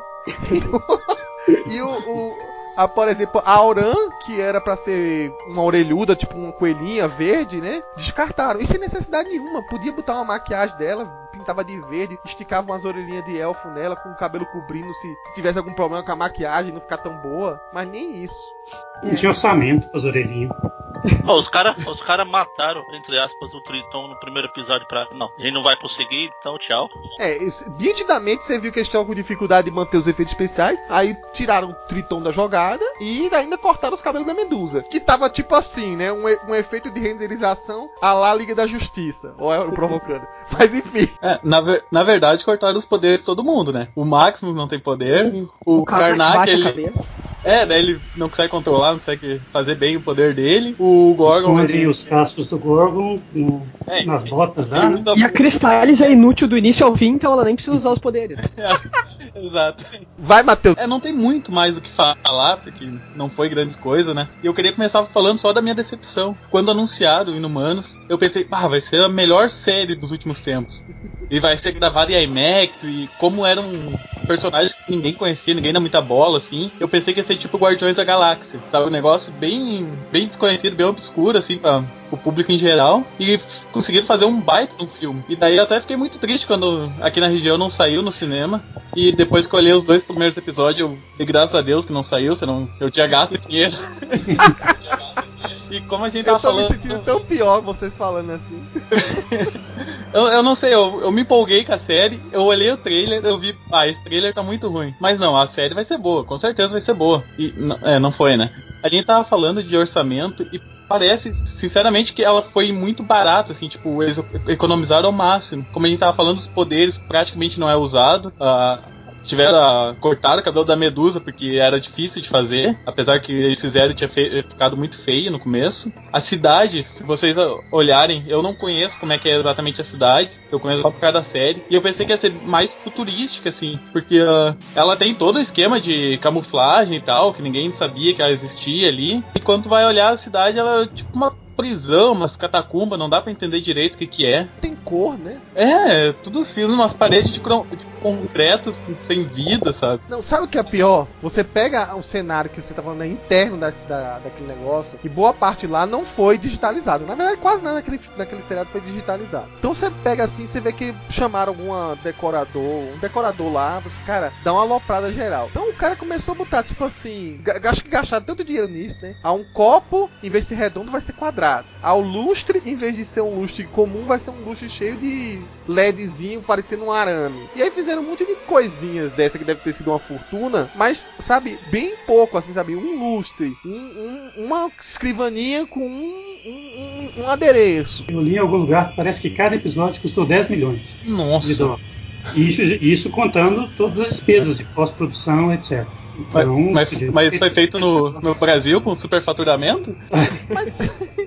e o, o, a, por exemplo, a Auran, que era para ser uma orelhuda, tipo uma coelhinha verde, né? Descartaram. E sem necessidade nenhuma. Podia botar uma maquiagem dela, pintava de verde, esticava umas orelhinhas de elfo nela, com o cabelo cobrindo se, se tivesse algum problema com a maquiagem, não ficar tão boa. Mas nem isso. Não tinha orçamento para as orelhinhas. Oh, os caras os cara mataram, entre aspas, o Triton no primeiro episódio pra. Não, gente não vai conseguir, então tchau. É, nitidamente você viu que eles estavam com dificuldade de manter os efeitos especiais, aí tiraram o Triton da jogada e ainda cortaram os cabelos da Medusa. Que tava tipo assim, né? Um, um efeito de renderização à lá Liga da Justiça. Ou é provocando. Mas enfim. É, na, ver, na verdade, cortaram os poderes de todo mundo, né? O Maximus não tem poder, Sim. o, o Karnak, ele. É, daí ele não consegue controlar, não consegue fazer bem o poder dele. O Gorgon. Esconde ele... os cascos do Gorgon no, é, nas botas lá. Né? E a Cristales é inútil do início ao fim, então ela nem precisa usar os poderes. Exato. Vai, Matheus. É, não tem muito mais o que falar, porque não foi grande coisa, né? E eu queria começar falando só da minha decepção. Quando anunciaram Inumanos, eu pensei, ah, vai ser a melhor série dos últimos tempos. E vai ser gravada em IMAX, e como eram personagens que ninguém conhecia, ninguém dá muita bola, assim, eu pensei que ia ser tipo Guardiões da Galáxia, sabe? Um negócio bem, bem desconhecido, bem obscuro, assim, pra o público em geral e conseguiram fazer um baita no filme. E daí eu até fiquei muito triste quando aqui na região não saiu no cinema. E depois que eu olhei os dois primeiros episódios, eu graças a Deus que não saiu, senão eu tinha gasto dinheiro. E como a gente eu tava falando. Eu tô me sentindo tão pior vocês falando assim. eu, eu não sei, eu, eu me empolguei com a série, eu olhei o trailer, eu vi, ah, esse trailer tá muito ruim. Mas não, a série vai ser boa, com certeza vai ser boa. E é, não foi, né? A gente tava falando de orçamento e parece, sinceramente, que ela foi muito barata, assim, tipo, eles economizaram ao máximo. Como a gente tava falando, os poderes praticamente não é usado. Uh, tiveram a cortar o cabelo da Medusa porque era difícil de fazer, apesar que eles fizeram tinha ficado muito feio no começo. A cidade, se vocês olharem, eu não conheço como é que é exatamente a cidade, eu conheço só por causa da série, e eu pensei que ia ser mais futurística assim, porque uh, ela tem todo o esquema de camuflagem e tal, que ninguém sabia que ela existia ali. E quando vai olhar a cidade, ela é tipo uma prisão, umas catacumbas, não dá para entender direito o que que é. Tem cor, né? É, tudo fiz umas paredes de, de concreto sem vida, sabe? Não, sabe o que é pior? Você pega o cenário que você tá falando, né, interno da, da, daquele negócio, e boa parte lá não foi digitalizado. Na verdade, quase nada daquele, daquele seriado foi digitalizado. Então você pega assim, você vê que chamaram algum decorador, um decorador lá, você, cara, dá uma aloprada geral. Então o cara começou a botar, tipo assim, acho que gastaram tanto dinheiro nisso, né? A um copo, em vez de ser redondo, vai ser quadrado quadrado. Ao lustre, em vez de ser um lustre comum, vai ser um lustre cheio de LEDzinho parecendo um arame. E aí fizeram um monte de coisinhas dessa que deve ter sido uma fortuna, mas, sabe, bem pouco, assim, sabe? Um lustre, um, um, uma escrivaninha com um, um, adereço. Eu li em algum lugar, parece que cada episódio custou 10 milhões. Nossa. Isso, isso contando todas as despesas de pós-produção, etc. Então, mas, mas, mas foi feito no, no Brasil com superfaturamento? Mas,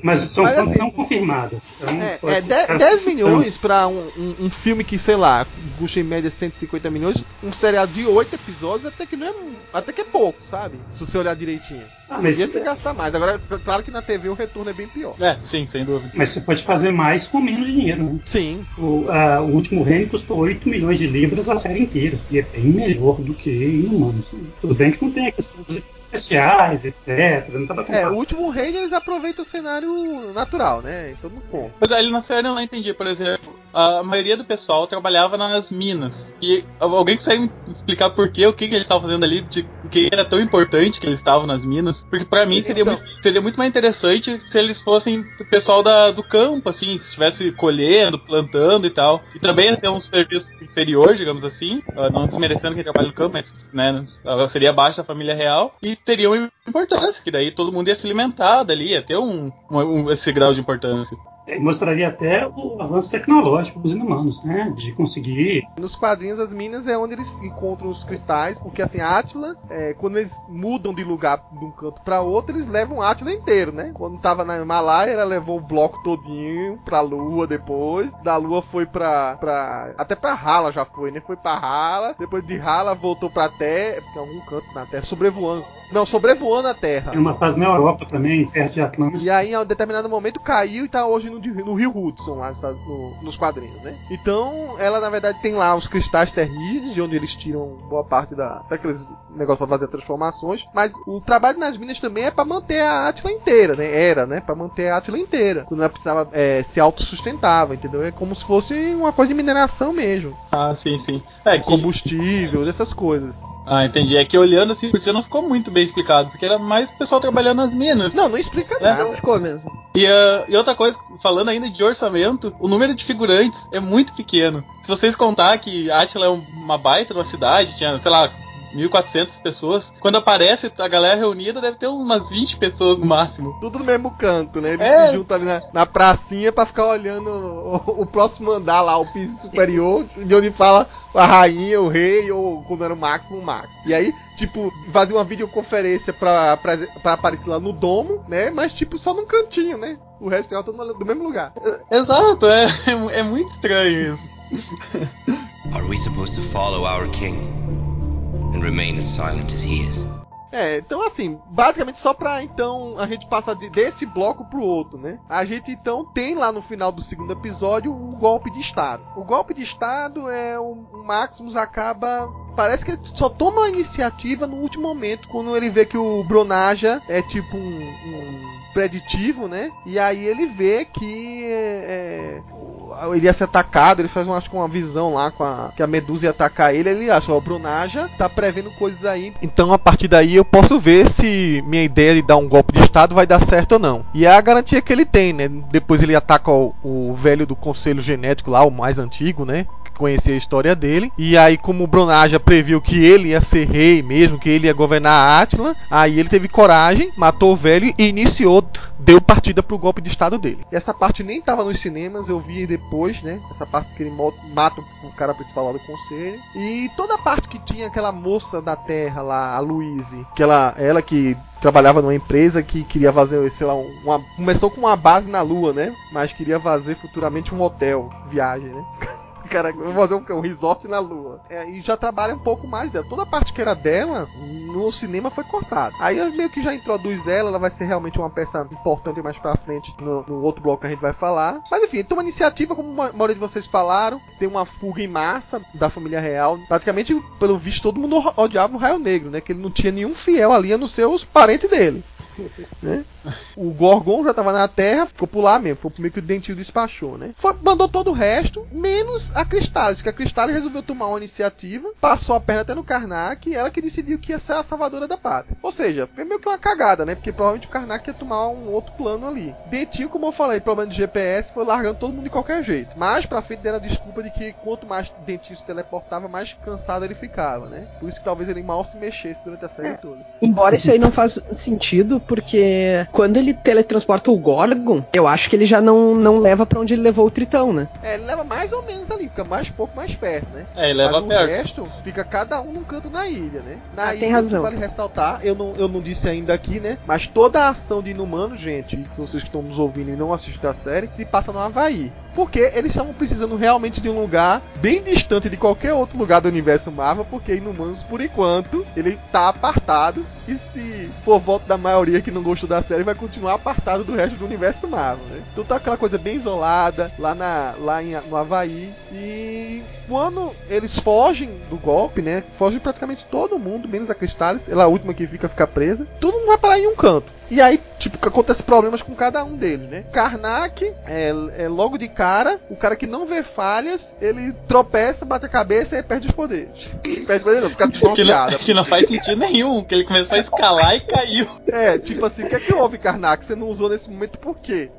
mas são Mas, assim, não confirmadas. Então, é, pode- é 10, cara, 10 milhões pra um, um, um filme que, sei lá, custa em média 150 milhões, um seriado de 8 episódios até que não é até que é pouco, sabe? Se você olhar direitinho. Ah, mas, Devia ter gastar mais. Agora, claro que na TV o retorno é bem pior. É, sim, sem dúvida. mas você pode fazer mais com menos dinheiro, né? Sim. O, a- o último reino custou 8 milhões de libras a série inteira. E é bem melhor do que Inumanos. Tudo bem que não tem a questão efeitos especiais, etc. Não É, o último rei eles aproveitam o cenário natural, né? Então não conta. Mas ali na série eu não entendi, por exemplo, a maioria do pessoal trabalhava nas minas. E alguém consegue me explicar por quê, o que, que eles estavam fazendo ali, de o que era tão importante que eles estavam nas minas? Porque pra mim seria, Então. muito, seria muito mais interessante se eles fossem o pessoal da, do campo, assim, se estivesse colhendo, plantando e tal. E também ia ser um serviço inferior, digamos assim, ah, não desmerecendo quem trabalha no campo, mas né, seria abaixo da família real. E teria uma importância, que daí todo mundo ia se alimentar dali, ia ter um, um- um- esse grau de importância. É, mostraria até o avanço tecnológico dos inumanos, né? De conseguir. Nos quadrinhos, as minas é onde eles encontram os cristais, porque assim, a Atila, é, quando eles mudam de lugar de um canto pra outro, eles levam a Atila inteiro, né? Quando tava na Himalaia, ela levou o bloco todinho pra Lua depois. Da Lua foi pra. pra até pra Hala já foi, né? Foi pra Hala. Depois de Hala voltou pra Terra. Em algum canto na Terra, sobrevoando. Não, sobrevoando a Terra. Tem uma fase na Europa também, perto de Atlântica. E aí, em um determinado momento, caiu e tá hoje no, no Rio Hudson, lá no- nos quadrinhos, né? Então, ela, na verdade, tem lá os cristais terríveis, de onde eles tiram boa parte da, daqueles negócios pra fazer transformações. Mas o trabalho nas minas também é pra manter a Atila inteira, né? Era, né? Pra manter a Atila inteira. Quando ela precisava é, ser autossustentável, entendeu? É como se fosse uma coisa de mineração mesmo. Ah, sim, sim. É que, Combustível, dessas coisas. ah, entendi. É que olhando assim por cima não ficou muito bem explicado, porque era mais o pessoal trabalhando nas minas. Não, não explica É, nada. Não ficou mesmo. E, ah, e outra coisa, falando ainda de orçamento, o número de figurantes é muito pequeno. Se vocês contar que Atila é um- uma baita numa cidade, tinha, sei lá, 1.400 pessoas, quando aparece a galera reunida deve ter umas 20 pessoas no máximo. Tudo no mesmo canto, né? Eles É. se juntam ali na, na pracinha pra ficar olhando o, o próximo andar lá, o piso superior, de onde fala a rainha, o rei, ou quando era o máximo, o máximo. E aí, tipo, fazia uma videoconferência pra, pra, pra aparecer lá no domo, né? Mas, tipo, só num cantinho, né? O resto é todo no- do mesmo lugar. Exato, é, é muito estranho isso. Are we supposed to follow our king and remain as silent as he is? É, então assim, basicamente só pra então a gente passar de- desse bloco pro outro, né? A gente então tem lá no final do segundo episódio o golpe de Estado. O golpe de Estado é o, o Maximus acaba. Parece que ele só toma a iniciativa no último momento, quando ele vê que o Bronaja é tipo um, um preditivo, né? E aí ele vê que é, é, ele ia ser atacado, ele faz um, acho uma visão lá com a, que a Medusa ia atacar ele, ele acha, ó, o Brunaja tá prevendo coisas aí. Então a partir daí eu posso ver se minha ideia de dar um golpe de estado vai dar certo ou não. E é a garantia que ele tem, né? Depois ele ataca o, o velho do conselho genético lá, o mais antigo, né? Que conhecia a história dele. E aí, como o Brunaja previu que ele ia ser rei mesmo, que ele ia governar Átila, aí ele teve coragem, matou o velho e iniciou, deu partida pro golpe de estado dele. Essa parte nem tava nos cinemas, eu vi depois, né? Essa parte que ele mata o cara principal lá do conselho. E toda a parte que tinha aquela moça da terra lá, a Louise, que ela, ela que trabalhava numa empresa que queria fazer, sei lá, uma, começou com uma base na lua, né? Mas queria fazer futuramente um hotel, viagem, né? Cara, vou fazer um, um resort na lua. É, e já trabalha um pouco mais dela. Toda a parte que era dela, no cinema foi cortada. Aí meio que já introduz ela, ela vai ser realmente uma peça importante mais pra frente no, no outro bloco que a gente vai falar. Mas enfim, tem uma iniciativa, como a maioria de vocês falaram, tem uma fuga em massa da família real. Praticamente, pelo visto, todo mundo odiava o Raio Negro, né? Que ele não tinha nenhum fiel ali a não ser os parentes dele. né? O Gorgon já tava na Terra, ficou por lá mesmo, foi meio que o dentinho despachou, né? Foi, mandou todo o resto, menos a Cristales, que a Cristales resolveu tomar uma iniciativa, passou a perna até no Karnak e ela que decidiu que ia ser a salvadora da pátria. Ou seja, foi meio que uma cagada, né? Porque provavelmente o Karnak ia tomar um outro plano ali. Dentinho, como eu falei, problema de GPS, foi largando todo mundo de qualquer jeito. Mas pra frente deram a desculpa de que quanto mais Dentinho se teleportava, mais cansado ele ficava, né? Por isso que talvez ele mal se mexesse durante a série toda. Embora isso aí não faça sentido, porque quando ele teletransporta o Gorgon, eu acho que ele já não, não leva pra onde ele levou o Tritão, né? É, ele leva mais ou menos ali, fica mais pouco mais perto, né? É, ele leva Mas perto. o resto fica cada um num canto na ilha, né? Na Ah, ilha, tem razão. vale ressaltar, eu não, eu não disse ainda aqui, né? Mas toda a ação de Inumano, gente, vocês que estão nos ouvindo e não assistiram a série, se passa no Havaí. Porque eles estavam precisando realmente de um lugar bem distante de qualquer outro lugar do universo Marvel, porque Inumanos, por enquanto, ele tá apartado. E se for voto da maioria que não gostou da série, vai continuar apartado do resto do universo Marvel, né? Então tá aquela coisa bem isolada, lá, na, lá em, no Havaí. E quando eles fogem do golpe, né? Foge praticamente todo mundo, menos a Cristales. Ela é a última que fica, fica presa. Todo mundo vai parar em um canto. E aí, tipo, acontece problemas com cada um deles, né? Karnak é, é logo de cara, o cara que não vê falhas, ele tropeça, bate a cabeça e perde os poderes. perde os poderes, não, fica Que desnorteado. que não faz sentido nenhum, que ele começou a escalar e caiu. É, tipo assim, o que é que houve, Karnak? Você não usou nesse momento por quê?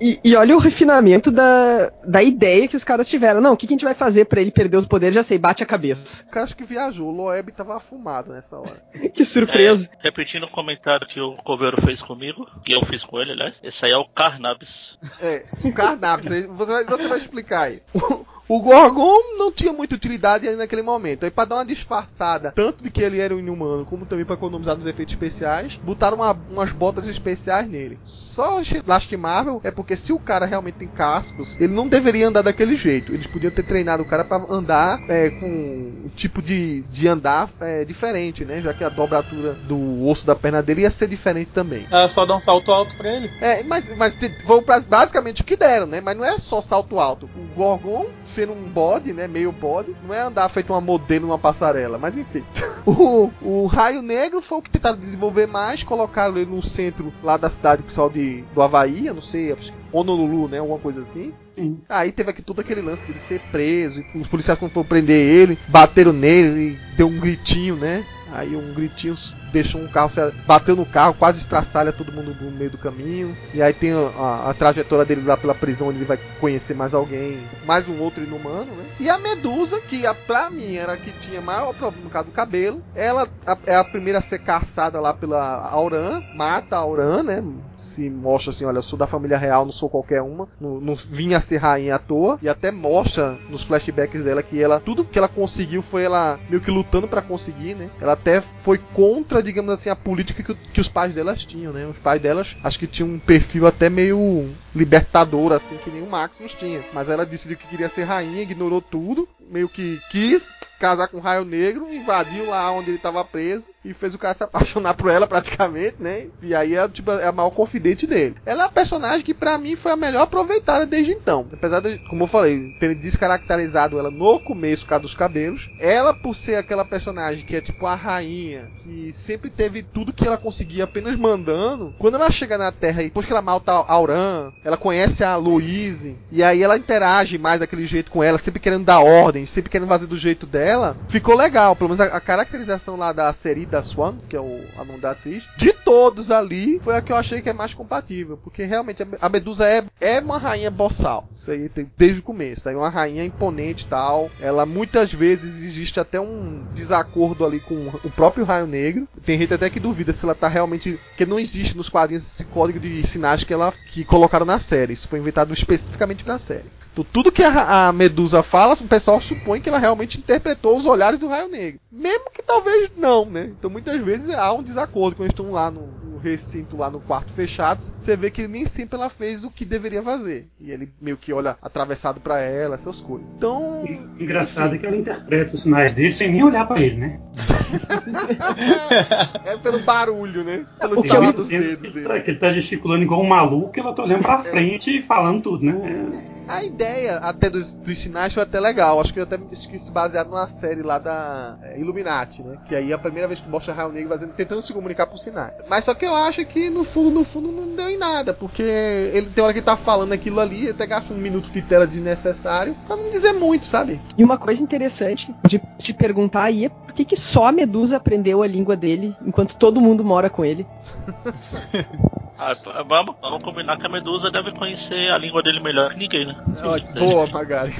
E, e- olha o refinamento da, da ideia que os caras tiveram. Não, o que, que a gente vai fazer pra ele perder os poderes? Já sei, bate a cabeça. O cara acho que viajou, o Loeb tava afumado nessa hora. Que surpresa. É, repetindo o comentário que o Coveiro fez comigo, que eu fiz com ele, aliás. Esse aí é o Carnabis. É, o Carnaps, aí você vai, você vai explicar aí. O, Gorgon não tinha muita utilidade ali naquele momento. Aí pra dar uma disfarçada, tanto de que ele era um inumano, como também pra economizar nos efeitos especiais, botaram uma- umas botas especiais nele. Só lastimável é porque se o cara realmente tem cascos, ele não deveria andar daquele jeito. Eles podiam ter treinado o cara pra andar é, com um tipo de, de andar é, diferente, né? Já que a dobratura do osso da perna dele ia ser diferente também. É só dar um salto alto pra ele. É, mas, mas foi basicamente o que deram, né? Mas não é só salto alto. O Gorgon, sendo um bode, né? Meio bode, não é andar feito uma modelo numa passarela, mas enfim. O, o Raio Negro foi o que tentaram desenvolver mais, colocaram ele no centro lá da cidade pessoal de, do Havaí, eu não sei, acho que Honolulu, né? Alguma coisa assim. Sim. Aí teve aqui todo aquele lance dele ser preso, e os policiais quando foram prender ele, bateram nele, ele deu um gritinho, né? Aí um gritinho deixou um carro, bateu no carro, quase estraçalha todo mundo no meio do caminho. E aí tem a, a- trajetória dele lá pela prisão, onde ele vai conhecer mais alguém, mais um outro inumano, né? E a Medusa, que a, pra mim era a que tinha maior problema por causa do cabelo. Ela a- é a primeira a ser caçada lá pela Auran, mata a Auran, né? Se mostra assim, olha, eu sou da família real, não sou qualquer uma, não, não vim a ser rainha à toa. E até mostra nos flashbacks dela que ela, tudo que ela conseguiu foi ela meio que lutando pra conseguir, né? Ela até foi contra, digamos assim, a política que, que os pais delas tinham, né? Os pais delas acho que tinham um perfil até meio libertador, assim, que nem o Maximus tinha. Mas ela decidiu que queria ser rainha, ignorou tudo, meio que quis casar com o Raio Negro, invadiu lá onde ele estava preso e fez o cara se apaixonar por ela praticamente, né? E aí é, tipo, é a maior confidente dele. Ela é a personagem que pra mim foi a melhor aproveitada desde então. Apesar de, como eu falei, ter descaracterizado ela no começo, por causa dos cabelos, ela por ser aquela personagem que é tipo a rainha, que sempre teve tudo que ela conseguia apenas mandando, quando ela chega na Terra e depois que ela mata a Auran, ela conhece a Louise, e aí ela interage mais daquele jeito com ela, sempre querendo dar ordem, sempre querendo fazer do jeito dela, ficou legal. Pelo menos a, a caracterização lá da Serida Swan, que é o, a nome da atriz, de todos ali, foi a que eu achei que é mais compatível, porque realmente a, Medusa é, é uma rainha boçal. Isso aí tem, desde o começo, tá? é uma rainha imponente e tal. Ela muitas vezes existe até um desacordo ali com o próprio Raio Negro. Tem gente até que duvida se ela tá realmente. que não existe nos quadrinhos esse código de sinais que ela que colocaram na série. Isso foi inventado especificamente pra série. Então, tudo que a, a Medusa fala, o pessoal supõe que ela realmente interpretou os olhares do Raio Negro. Mesmo que talvez não, né? Então muitas vezes há um desacordo quando eles estão lá no, no recinto, lá no quarto fechado. Você vê que nem sempre ela fez o que deveria fazer. E ele meio que olha atravessado pra ela, essas coisas. Então. Engraçado é que ela interpreta os sinais dele sem nem olhar pra ele, né? é pelo barulho, né? Pelo Porque eu dos dedos que, ele tá, que ele tá gesticulando igual um maluco e ela tá olhando pra frente e falando tudo, né? A ideia até dos, dos sinais foi até legal. Acho que até que se basearam numa série lá da é, Illuminati, né? Que aí é a primeira vez que mostra Raio Negro fazendo, tentando se comunicar por sinais. Mas só que eu acho que no fundo, no fundo, não deu em nada. Porque ele tem hora que tá falando aquilo ali, até gasta um minuto de tela desnecessário pra não dizer muito, sabe? E uma coisa interessante de se perguntar aí é por que, que só a Medusa aprendeu a língua dele enquanto todo mundo mora com ele. Ah, vamos, vamos combinar que a Medusa deve conhecer a língua dele melhor que ninguém, né? Ó, Boa, Magari.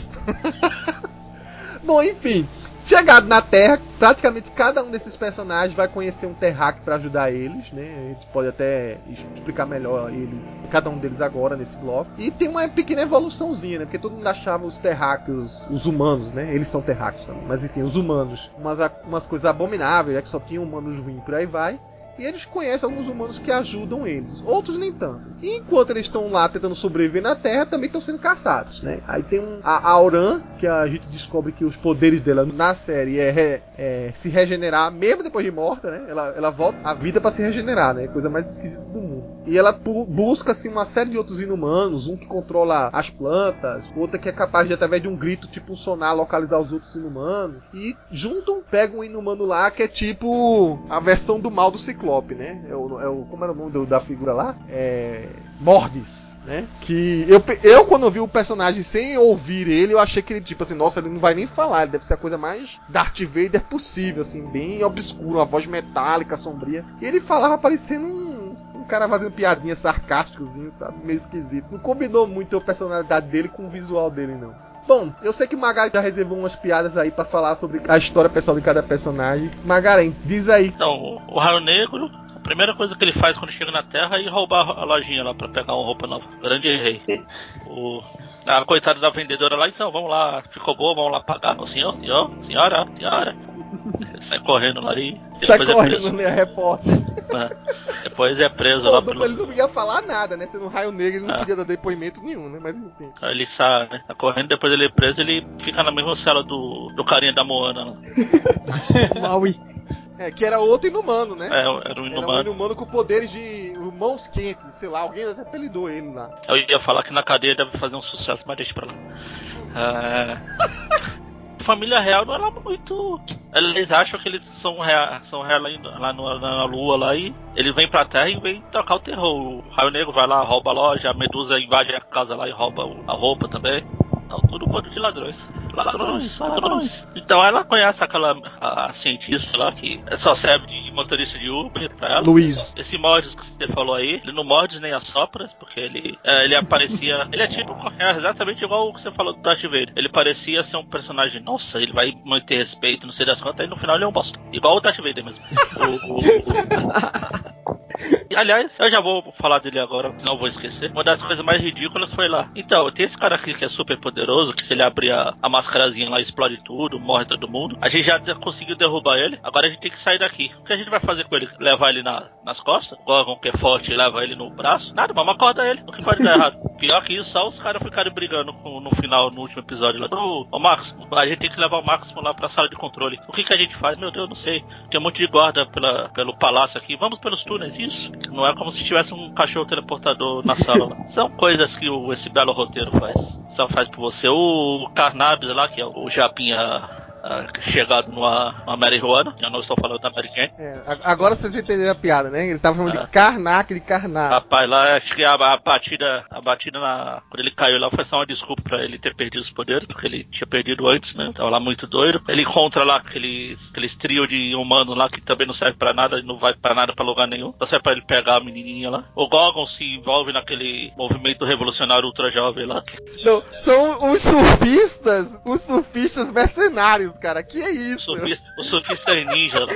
Bom, enfim. Chegado na Terra, praticamente cada um desses personagens vai conhecer um terráqueo para ajudar eles, né? A gente pode até explicar melhor eles, cada um deles agora nesse bloco. E tem uma pequena evoluçãozinha, né? Porque todo mundo achava os terráqueos, os humanos, né? Eles são terráqueos também, mas enfim, os humanos, umas, umas coisas abomináveis, é que só tinham humanos ruins por aí vai e eles conhecem alguns humanos que ajudam eles, outros nem tanto. E enquanto eles estão lá tentando sobreviver na Terra, também estão sendo caçados, né? Aí tem um, a Auran, que a gente descobre que os poderes dela na série é, é se regenerar mesmo depois de morta, né? Ela, ela volta à vida para se regenerar, né? Coisa mais esquisita do mundo. E ela busca assim uma série de outros inumanos, um que controla as plantas, outra que é capaz de através de um grito tipo um sonar localizar os outros inumanos. E junto pega um inumano lá que é tipo a versão do mal do Ciclope, né? É o, é o como era o nome do, da figura lá? É Mordes, né? Que eu, eu quando vi o personagem sem ouvir ele, eu achei que ele tipo assim, nossa, ele não vai nem falar, ele deve ser a coisa mais Darth Vader possível, assim, bem obscuro, uma voz metálica, sombria. E ele falava parecendo um, um cara fazendo piadinha sarcásticozinho, sabe? Meio esquisito. Não combinou muito a personalidade dele com o visual dele, não. Bom, eu sei que o Magari já reservou umas piadas aí para falar sobre a história pessoal de cada personagem. Magaren, diz aí. Então, o Raio Negro a primeira coisa que ele faz quando chega na Terra é ir roubar a lojinha lá pra pegar uma roupa nova. Grande rei. O, a coitada da vendedora lá, então, vamos lá, ficou boa, vamos lá pagar. O senhor, senhor, senhora, senhora. Sai correndo lá e. Sai correndo, é né, repórter. É. Depois é preso Pô, lá pelo... Ele não ia falar nada, né? Sendo um raio negro, ele não ah. podia dar depoimento nenhum, né? Mas enfim. Aí ele sai, né? Tá correndo, depois ele é preso, ele fica na mesma cela do, do carinha da Moana lá. Maui. É, que era outro inumano, né? É, era um inumano. Era um inumano com poderes de mãos quentes, sei lá, alguém até apelidou ele lá. Eu ia falar que na cadeia deve fazer um sucesso, mas deixa pra lá. É... família real não era muito. Eles acham que eles são são real lá, no, na lua lá e ele vem pra terra e vem tocar o terror. O Raio Negro vai lá, rouba a loja, a Medusa invade a casa lá e rouba a roupa também. Então, tudo bando de ladrões. Ladrões, ladrões. Então ela conhece aquela a, a cientista lá que só serve de motorista de Uber pra ela. Luiz. Esse Mordes que você falou aí, ele não morde nem assopra, porque ele, é, ele aparecia. ele é tipo é exatamente igual o que você falou do Darth Vader. Ele parecia ser um personagem, nossa, ele vai manter respeito, não sei das quantas, aí no final ele é um bosta. Igual o Darth Vader mesmo. o, o, o... Aliás, eu já vou falar dele agora, não vou esquecer. Uma das coisas mais ridículas foi lá. Então, tem esse cara aqui que é super poderoso, que se ele abrir a, a máscarazinha lá, explode tudo, morre todo mundo. A gente já conseguiu derrubar ele, agora a gente tem que sair daqui. O que a gente vai fazer com ele? Levar ele na, nas costas? O Gorgon, que é forte, leva ele no braço? Nada, vamos acordar ele. O que pode dar errado? Pior que isso, só os caras ficaram brigando com, no final, no último episódio lá. Ô, ô Máximo, a gente tem que levar o Máximo lá pra sala de controle. O que, que a gente faz? Meu Deus, não sei. Tem um monte de guarda pela, pelo palácio aqui. Vamos pelos túneis, isso? Não é como se tivesse um cachorro teleportador na sala. São coisas que o, esse belo roteiro faz. Só faz por você. O Carnabes lá, que é o Japinha chegado numa, numa marihuana. Eu não estou falando da Mary Jane. É, agora vocês entenderam a piada, né? Ele tava falando de Karnak, de Karnak. Rapaz, lá acho que a, a, batida, a batida na. Quando ele caiu lá foi só uma desculpa pra ele ter perdido os poderes, porque ele tinha perdido antes, né? Tava lá muito doido. Ele encontra lá aqueles, aqueles trio de humano lá que também não serve pra nada, não vai pra nada pra lugar nenhum. Só serve pra ele pegar a menininha lá. O Gogon se envolve naquele movimento revolucionário ultra jovem lá. Não, são os surfistas, os surfistas mercenários cara. Que é isso? O surfista, o surfista é ninja.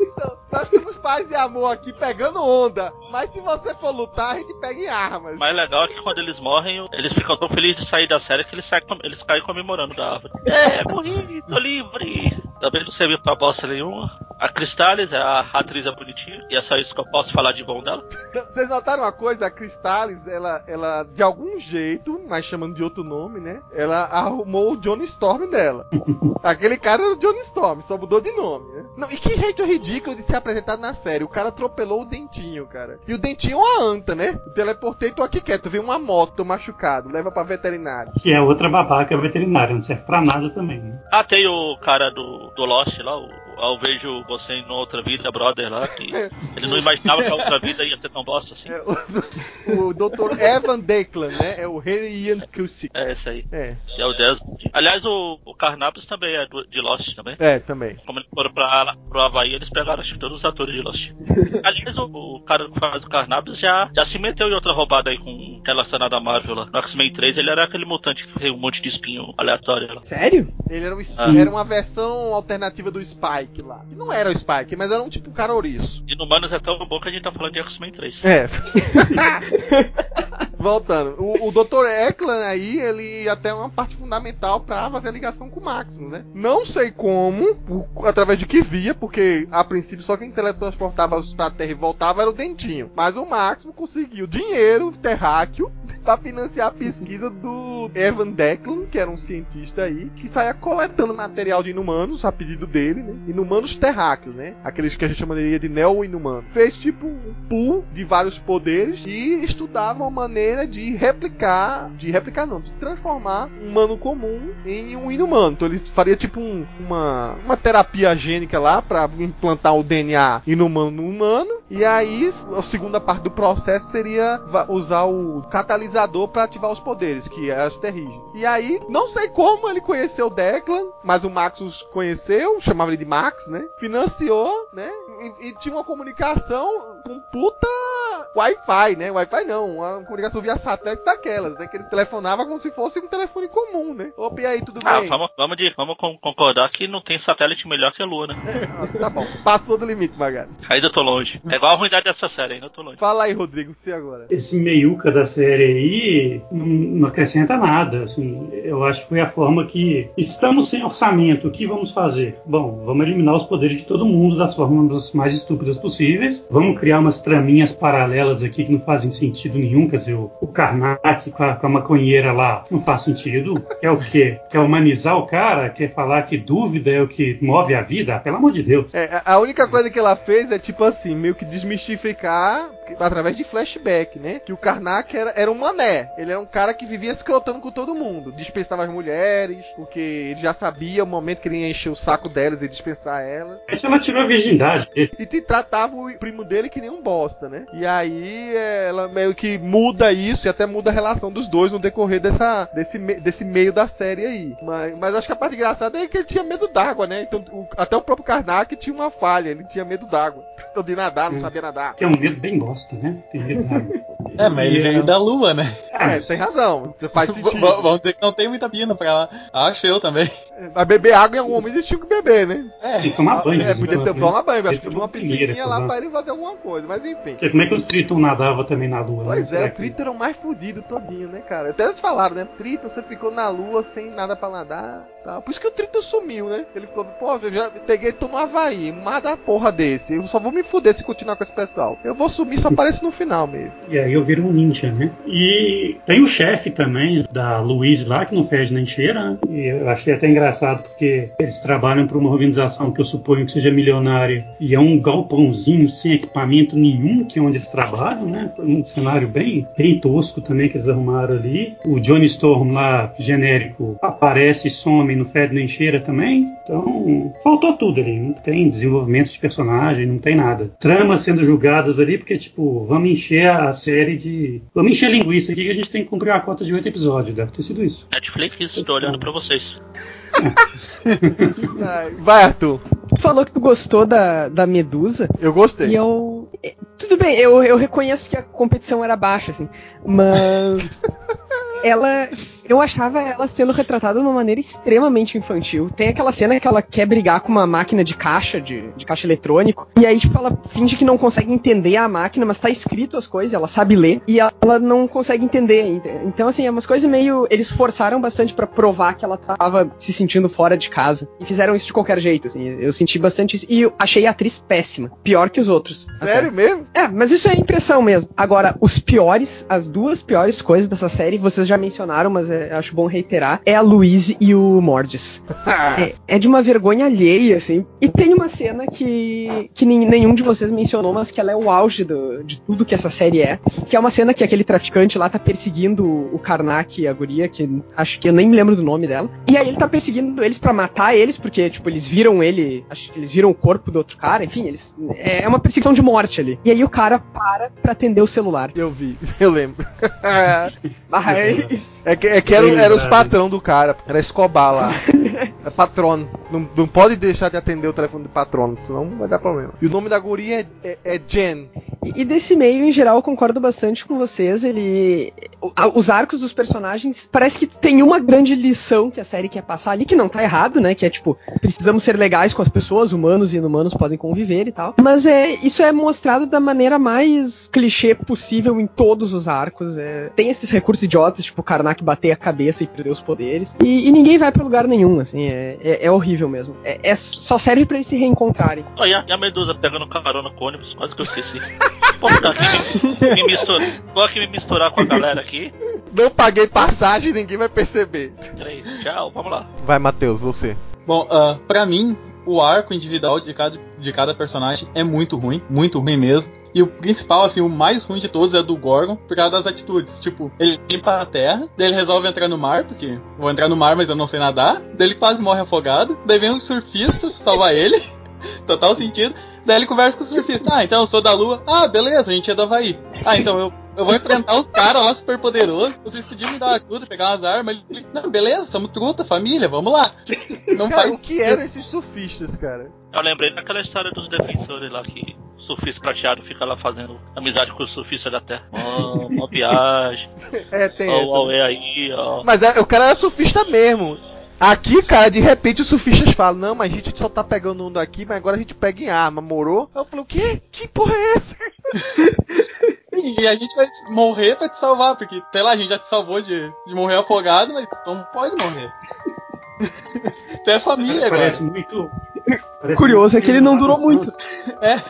então, nós temos paz e amor aqui pegando onda. Mas se você for lutar, a gente pega em armas. O mais legal é que quando eles morrem, eles ficam tão felizes de sair da série que eles, saem, eles caem comemorando da árvore. É, morri, tô livre. Também não serviu pra bosta nenhuma. A Cristales, a atriz é bonitinha, e é só isso que eu posso falar de bom dela. Vocês notaram uma coisa? A Cristales, ela, ela, de algum jeito, mas chamando de outro nome, né? Ela arrumou o Johnny Storm dela. Aquele cara era o Johnny Storm, só mudou de nome, né? Não, e que jeito ridículo de ser apresentado na série. O cara atropelou o Dentinho, cara. E o Dentinho é uma anta, né? teleportei, tô aqui quieto. Vem uma moto, machucado. Leva pra veterinário. Que é outra babaca veterinária, não serve pra nada também. Né? Ah, tem o cara do, do Lost lá, o eu vejo você em outra vida, brother, lá, que ele não imaginava que a outra vida ia ser tão bosta assim. É, o, o Dr. Evan Declan, né? É o Harry Ian Cusick. É, esse aí. É, é o Desmond. Aliás, o, o Carnapes também é do- de Lost também. é, também. Como eles foram pra, pro Havaí, eles pegaram acho todos os atores de Lost. Aliás, o, o cara que faz o Carnapes já, já se meteu em outra roubada aí com relacionada à Marvel lá. No X-Men 3 ele era aquele mutante que tem um monte de espinho aleatório lá. Sério? Ele era, um, Ah. era uma versão alternativa do Spike lá. E não era o Spike, mas era um tipo cara ouriço. E no Manos é tão bom que a gente tá falando de X-Men 3. É. Voltando, o, o Dr. Eklund aí, ele até é uma parte fundamental pra fazer a ligação com o Maximus, né? Não sei como, por- através de que via, porque a princípio só quem teletransportava pra Terra e voltava era o Dentinho. Mas o Maximus conseguiu dinheiro terráqueo pra financiar a pesquisa do Evan Declan, que era um cientista aí, que saía coletando material de inumanos a pedido dele, né? Inumanos terráqueos, né? Aqueles que a gente chamaria de neo-inumanos. Fez tipo um pool de vários poderes e estudava uma maneira de replicar, de replicar não, de transformar um humano comum em um inumano. Então ele faria tipo um- uma, uma terapia gênica lá pra implantar o DNA inumano no humano. E aí a segunda parte do processo seria usar o catalisador pra ativar os poderes, que é as. E aí, não sei como ele conheceu Declan, mas o Maxus conheceu, chamava ele de Max, né? Financiou, né? E, e tinha uma comunicação com puta Wi-Fi, né? Wi-Fi não, uma comunicação via satélite daquelas, né? Que ele telefonava como se fosse um telefone comum, né? Opa, e aí, tudo Ah, bem? vamos, vamos, de, vamos con- concordar que não tem satélite melhor que a Lua, né? Ah, tá bom, passou do limite, Magari. Ainda tô longe. É igual a ruindade dessa série, ainda tô longe. Fala aí, Rodrigo, você agora. esse meiuca da série aí não, não acrescenta nada. Assim, eu acho que foi a forma que estamos sem orçamento. O que vamos fazer? Bom, vamos eliminar os poderes de todo mundo das formas mais estúpidas possíveis. Vamos criar umas traminhas paralelas aqui que não fazem sentido nenhum. Quer dizer, o, Karnak com a, com a maconheira lá não faz sentido. Quer o quê? Quer humanizar o cara? Quer falar que dúvida é o que move a vida? Pelo amor de Deus. É, a única coisa que ela fez é tipo assim, meio que desmistificar através de flashback, né? Que o Karnak era, era um mané. Ele era um cara que vivia escrotando com todo mundo. Dispensava as mulheres, porque ele já sabia o momento que ele ia encher o saco delas e dispensar elas. Ela tirou a virgindade. E te tratava o primo dele que nem um bosta, né? E aí é, ela meio que muda isso e até muda a relação dos dois no decorrer dessa, desse, desse meio da série aí. Mas, mas acho que a parte engraçada é que ele tinha medo d'água, né? Então o- até o próprio Karnak tinha uma falha, ele tinha medo d'água. De nadar, não sabia nadar. É um medo bem bosta, né? É, mas ele veio é, da lua, né? É, tem razão, você faz sentido. v- Vamos dizer que não tem muita pina pra lá. Acho eu também. Mas beber água em algum momento eles tinham que beber, né? É. Tem que tomar banho. É, em podia ter né? tomar banho, acho que tinha uma uma piscininha lá pra ele fazer alguma coisa, mas enfim. Porque Como é que o Triton nadava também na lua? né? Pois é, o Triton era o mais fudido todinho, né, cara? Até eles falaram, né? Triton, você ficou na lua sem nada pra nadar. Tá? Por isso que o Triton sumiu, né? Ele ficou, pô, eu já peguei, tô no Havaí, mar da porra desse. Eu só vou me fuder se continuar com esse pessoal. Eu vou sumir, só aparece no final mesmo. E aí eu viro um ninja, né? E tem o chefe também, da Louise lá, que não fede nem cheira, né? E eu achei até engraçado, porque eles trabalham para uma organização que eu suponho que seja milionária, e é um galpãozinho sem equipamento nenhum, que é onde eles trabalham, né? Um cenário bem, bem tosco também que eles arrumaram ali. O Johnny Storm lá, genérico, aparece e some, não fede nem cheira também. Então, faltou tudo ali. Não tem desenvolvimento de personagem, não tem nada. Tramas sendo julgadas ali, porque, tipo, vamos encher a série de. Vamos encher linguiça aqui que a gente tem que cumprir a cota de oito episódios. Deve ter sido isso. Netflix, tô olhando pra vocês. Ai, Vai, Arthur. Tu falou que tu gostou da, da Medusa. Eu gostei. E eu. é, Tudo bem, eu, eu reconheço que a competição era baixa, assim. Mas. ela. Eu achava ela sendo retratada de uma maneira extremamente infantil. Tem aquela cena que ela quer brigar com uma máquina de caixa, de, de caixa eletrônico. E aí, tipo, ela finge que não consegue entender a máquina, mas tá escrito as coisas, ela sabe ler. E ela não consegue entender. ent- Então, assim, é umas coisas meio. Eles forçaram bastante pra provar que ela tava se sentindo fora de casa. E fizeram isso de qualquer jeito, assim. Eu senti bastante isso. E achei a atriz péssima. Pior que os outros. até. Sério mesmo? É, mas isso é impressão mesmo. Agora, os piores, as duas piores coisas dessa série, vocês já mencionaram, mas é, acho bom reiterar, é a Louise e o Mordes. é, é de uma vergonha alheia, assim. E tem uma cena que, que nenhum de vocês mencionou, mas que ela é o auge do, de tudo que essa série é. Que é uma cena que aquele traficante lá tá perseguindo o Karnak e a guria, que acho que eu nem me lembro do nome dela. E aí ele tá perseguindo eles para matar eles, porque, tipo, eles viram ele, acho que eles viram o corpo do outro cara, enfim, eles. É uma perseguição de morte ali. E aí o cara para pra atender o celular. Eu vi, eu lembro. Mas. É que, é que era, era os patrão do cara, era Escobar lá. É patrono. Não, não pode deixar de atender o telefone do patrono, senão vai dar problema. E o nome da guria é, é, é Jen. E, e desse meio, em geral, eu concordo bastante com vocês. Ele. Os arcos dos personagens parece que tem uma grande lição que a série quer passar ali, que não tá errado, né? Que é tipo, precisamos ser legais com as pessoas, humanos e inumanos podem conviver e tal. Mas é isso é mostrado da maneira mais clichê possível em todos os arcos. É, tem esses recursos idiotas, tipo, Karnak bater a cabeça e perder os poderes. E, e ninguém vai para lugar nenhum, assim. É, é, é horrível mesmo. É, é, só serve para eles se reencontrarem. Oh, e, a, e a Medusa pegando carona com ônibus, quase que eu esqueci. Pô, tá aqui me, me misturar, vou aqui me misturar com a galera aqui. Não paguei passagem, ninguém vai perceber. Três, tchau, vamos lá. Vai, Matheus, você. Bom, uh, pra mim, o arco individual de cada, de cada personagem é muito ruim, muito ruim mesmo. E o principal, assim, o mais ruim de todos é do Gorgon, por causa das atitudes. Tipo, ele limpa a terra, daí ele resolve entrar no mar, porque vou entrar no mar, mas eu não sei nadar. Daí ele quase morre afogado. Daí vem um surfista salvar ele. Total sentido. Daí ele conversa com o surfista. Ah, então eu sou da Lua. Ah, beleza, a gente é do Havaí. Ah, então eu, eu vou enfrentar os caras lá super poderosos. Vocês podiam me dar ajuda, pegar umas armas. Ele, não, beleza, somos truta, família, vamos lá. Não cara, faz... o que eram esses surfistas, cara? Eu lembrei daquela história dos defensores lá que o surfista prateado fica lá fazendo amizade com o surfista da terra. Oh, uma viagem. é, tem oh, essa. Oh, aí, ó. Mas é, o cara era surfista mesmo. Aqui, cara, de repente os surfistas falam: Não, mas a gente só tá pegando um daqui, mas agora a gente pega em arma, morou? Eu falei: O quê? Que porra é essa? e a gente vai morrer pra te salvar, porque, sei lá, a gente já te salvou de, de morrer afogado, mas tu não pode morrer. tu é família, Parece agora. muito. Parece Curioso muito é que ele não durou muito. É.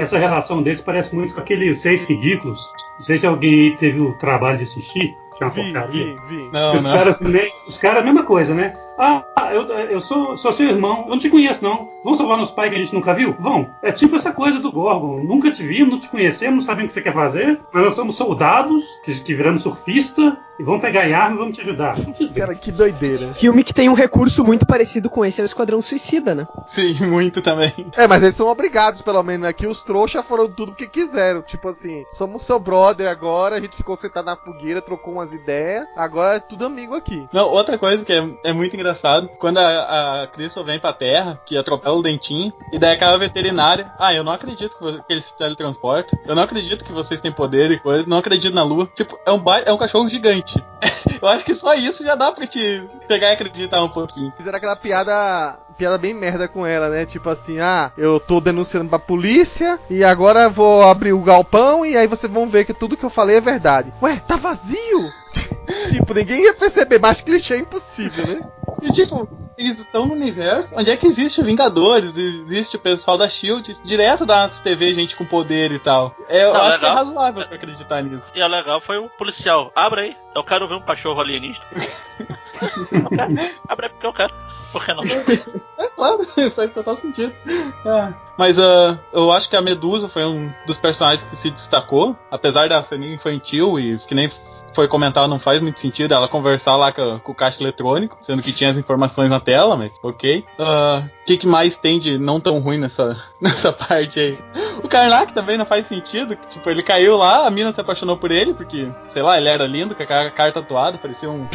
Essa relação deles parece muito com aqueles seis ridículos. Não sei se alguém teve o trabalho de assistir que é uma vi, porcaria. Vi, vi. Não, os não. caras também, os caras, a mesma coisa, né? Ah, eu, eu sou, sou seu irmão, eu não te conheço não. Vamos salvar nosso pai que a gente nunca viu? Vão. É tipo essa coisa do Gorgon. Nunca te vimos, não te conhecemos, não sabemos o que você quer fazer, mas nós somos soldados que, que viramos surfista e vão pegar arma e vamos te ajudar. Cara, que doideira. Filme que tem um recurso muito parecido com esse é o Esquadrão Suicida, né? Sim, muito também. É, mas eles são obrigados, pelo menos, aqui né? os trouxas foram tudo o que quiseram. Tipo assim, somos seu brother agora, a gente ficou sentado na fogueira, trocou umas ideias, agora é tudo amigo aqui. Não, outra coisa que é, é muito engraçado, quando a, a Crystal vem pra terra, que atropela o dentinho, e daí aquela veterinária, ah, eu não acredito que, você, que eles se teletransportam, eu não acredito que vocês têm poder e coisa, não acredito na lua. Tipo, é um, é um cachorro gigante. Eu acho que só isso já dá pra te pegar e acreditar um pouquinho. Fizeram aquela piada piada bem merda com ela, né? Tipo assim, ah, eu tô denunciando pra polícia e agora vou abrir o galpão e aí vocês vão ver que tudo que eu falei é verdade. Ué, tá vazio? tipo, ninguém ia perceber, mais clichê é impossível, né? E tipo, eles estão no universo onde é que existe Vingadores, existe o pessoal da Shield, direto da TV, gente com poder e tal. É, eu tá, acho legal. que é razoável pra acreditar nisso. E é legal foi o policial. Abre aí, eu quero ver um cachorro alienígena. Abre aí porque eu quero. Por que não? é claro, faz total sentido. É. Mas uh, eu acho que a Medusa foi um dos personagens que se destacou, apesar da ceninha infantil e que nem foi comentado, não faz muito sentido ela conversar lá com, com, o caixa eletrônico, sendo que tinha as informações na tela, mas ok. O uh, que, que mais tem de não tão ruim nessa, nessa parte aí? O Karnak também não faz sentido, tipo, ele caiu lá, a mina se apaixonou por ele, porque, sei lá, ele era lindo, com a cara tatuada, parecia um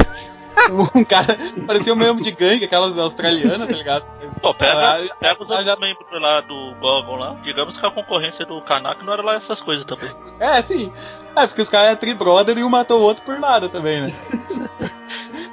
um cara parecia um membro de gangue, aquelas australianas, tá ligado? Pô, pega, ah, pega os outros já... membros lá do Gogon lá. Digamos que a concorrência do Kanak não era lá essas coisas também. É, sim. É, porque os caras é tri-brother e um matou o outro por nada também, né?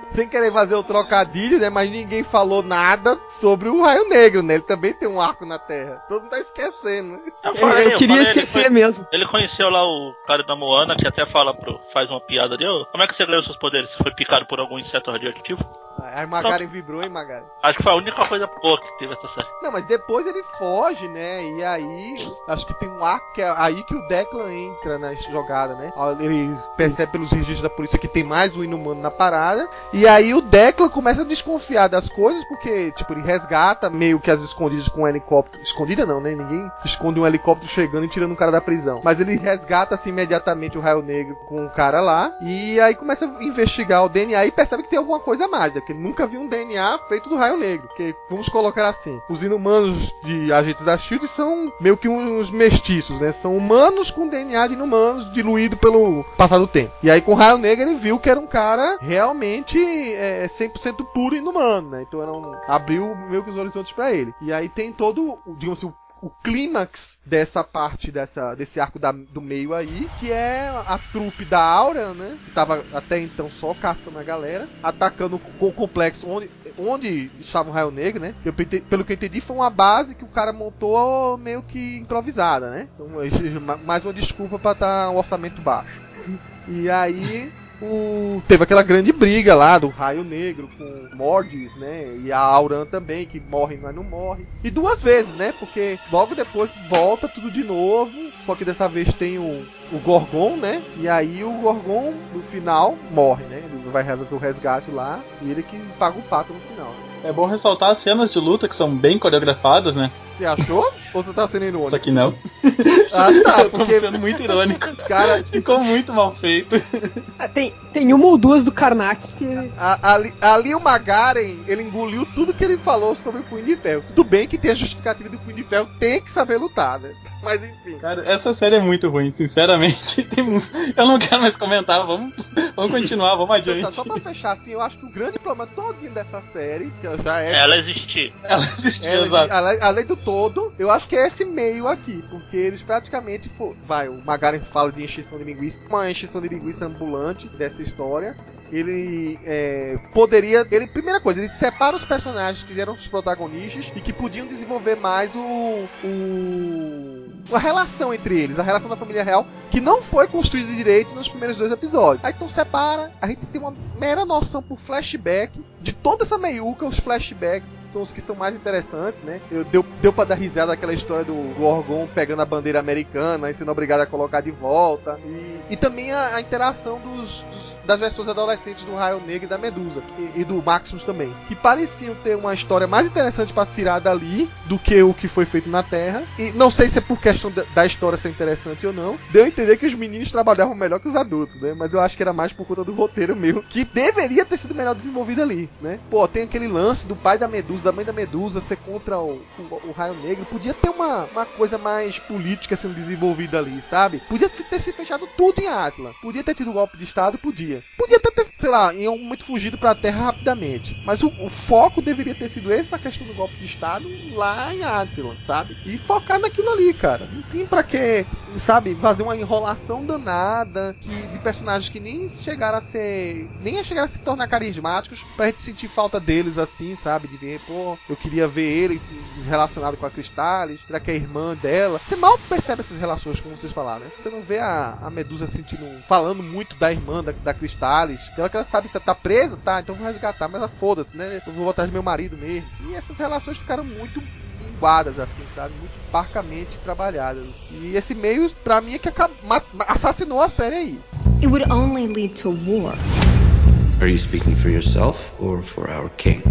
Sem querer fazer o trocadilho, né? Mas ninguém falou nada sobre o Raio Negro, né? Ele também tem um arco na Terra. Todo mundo tá esquecendo, né? Eu, falei, eu, eu queria falei, esquecer ele mesmo. Ele conheceu lá o cara da Moana, que até fala pro, faz uma piada ali, oh, como é que você ganhou seus poderes? Você foi picado por algum inseto radioativo? A Magaren vibrou, hein, Magaren? Acho que foi a única coisa boa que teve essa série. Não, mas depois ele foge, né? E aí, acho que tem um arco que é aí que o Declan entra na jogada, né? Ele percebe pelos registros da polícia que tem mais um inumano na parada. E aí o Declan começa a desconfiar das coisas, porque, tipo, ele resgata meio que as escondidas com um helicóptero. Escondida não, né? Ninguém esconde um helicóptero chegando e tirando um cara da prisão. Mas ele resgata assim imediatamente o Raio Negro com o cara lá. E aí começa a investigar o DNA e percebe que tem alguma coisa mágica. Que ele nunca viu um DNA feito do Raio Negro. Que vamos colocar assim: os inumanos de agentes da Shield são meio que uns mestiços, né? São humanos com DNA de inumanos diluído pelo passar do tempo. E aí com o Raio Negro ele viu que era um cara realmente é, 100% puro inumano, né? Então era um, abriu meio que os horizontes para ele. E aí tem todo, digamos assim, o o clímax dessa parte dessa, desse arco da, do meio aí, que é a trupe da Aura, né? Que tava até então só caçando a galera, atacando o complexo onde, onde estava o Raio Negro, né? Eu, pelo que eu entendi, foi uma base que o cara montou meio que improvisada, né? Então, mais uma desculpa para estar tá um orçamento baixo. E aí o... teve aquela grande briga lá do Raio Negro com Mordes, né? E a Auran também, que morre, mas não morre. E duas vezes, né? Porque logo depois volta tudo de novo, só que dessa vez tem o, o Gorgon, né? E aí o Gorgon, no final, morre, né? Ele vai fazer o resgate lá e ele que paga o pato no final. É bom ressaltar as cenas de luta que são bem coreografadas, né? Você achou? Ou você tá sendo irônico? Só que não. Ah, tá, Eu tô porque. sendo muito irônico. Cara, Ficou muito mal feito. Ah, Tem, tem uma ou duas do Karnak que. a- ali, ali o Magaren, ele engoliu tudo que ele falou sobre o Punho de Ferro. Tudo bem que tem a justificativa do Punho de Ferro, tem que saber lutar, né? Mas enfim. Cara, essa série é muito ruim, sinceramente. Tem Eu não quero mais comentar, vamos, vamos continuar, vamos Então, adiante. tá, só pra fechar assim, eu acho que o grande problema todinho dessa série, que já é. Ela existia. Ela existiu, ela- exato. além, além do todo, eu acho que é esse meio aqui, porque eles praticamente for, vai, o Magaren fala de encheção de linguiça, uma encheção de linguiça ambulante dessa história. Ele é, poderia, ele primeira coisa, ele separa os personagens que eram os protagonistas e que podiam desenvolver mais o, o a relação entre eles, a relação da família real que não foi construída direito nos primeiros dois episódios. Aí então separa, a gente tem uma mera noção por flashback de toda essa meiuca, os flashbacks são os que são mais interessantes, né? Eu, deu, deu pra dar risada aquela história do Gorgon pegando a bandeira americana e sendo obrigado a colocar de volta. E, e também a, a interação dos, dos- das versões adolescentes do Raio Negro e da Medusa. E, e do Maximus também. Que pareciam ter uma história mais interessante pra tirar dali do que o que foi feito na Terra. E não sei se é por questão da, da história ser interessante ou não. Deu entender que os meninos trabalhavam melhor que os adultos, né? Mas eu acho que era mais por conta do roteiro mesmo. Que deveria ter sido melhor desenvolvido ali, né? Pô, tem aquele lance do pai da Medusa, da mãe da Medusa ser contra o, o, o Raio Negro. Podia ter uma, uma coisa mais política sendo desenvolvida ali, sabe? Podia ter se fechado tudo em Atlas. Podia ter tido golpe de Estado, podia. Podia ter, sei lá, em um momento fugido pra Terra rapidamente. Mas o, o foco deveria ter sido essa questão do golpe de Estado lá em Atlas, sabe? E focar naquilo ali, cara. Não tem pra que, sabe, fazer uma enrolação danada que, de personagens que nem chegaram a ser. nem chegaram a se tornar carismáticos pra gente sentir falta deles assim, sabe? De ver, pô, eu queria ver ele relacionado com a Cristales, será que é irmã dela? Você mal percebe essas relações, como vocês falaram, né? Você não vê a, a Medusa sentindo. falando muito da irmã da, da Cristales. Hora que ela sabe que você tá presa, tá? Então vou resgatar, mas ela foda-se, né? Eu vou atrás do meu marido mesmo. E essas relações ficaram muito linguadas, assim, sabe? Muito parcamente trabalhadas. E esse meio, pra mim, é que assassinou a série aí. It would only lead to war. Are you speaking for yourself or for our king?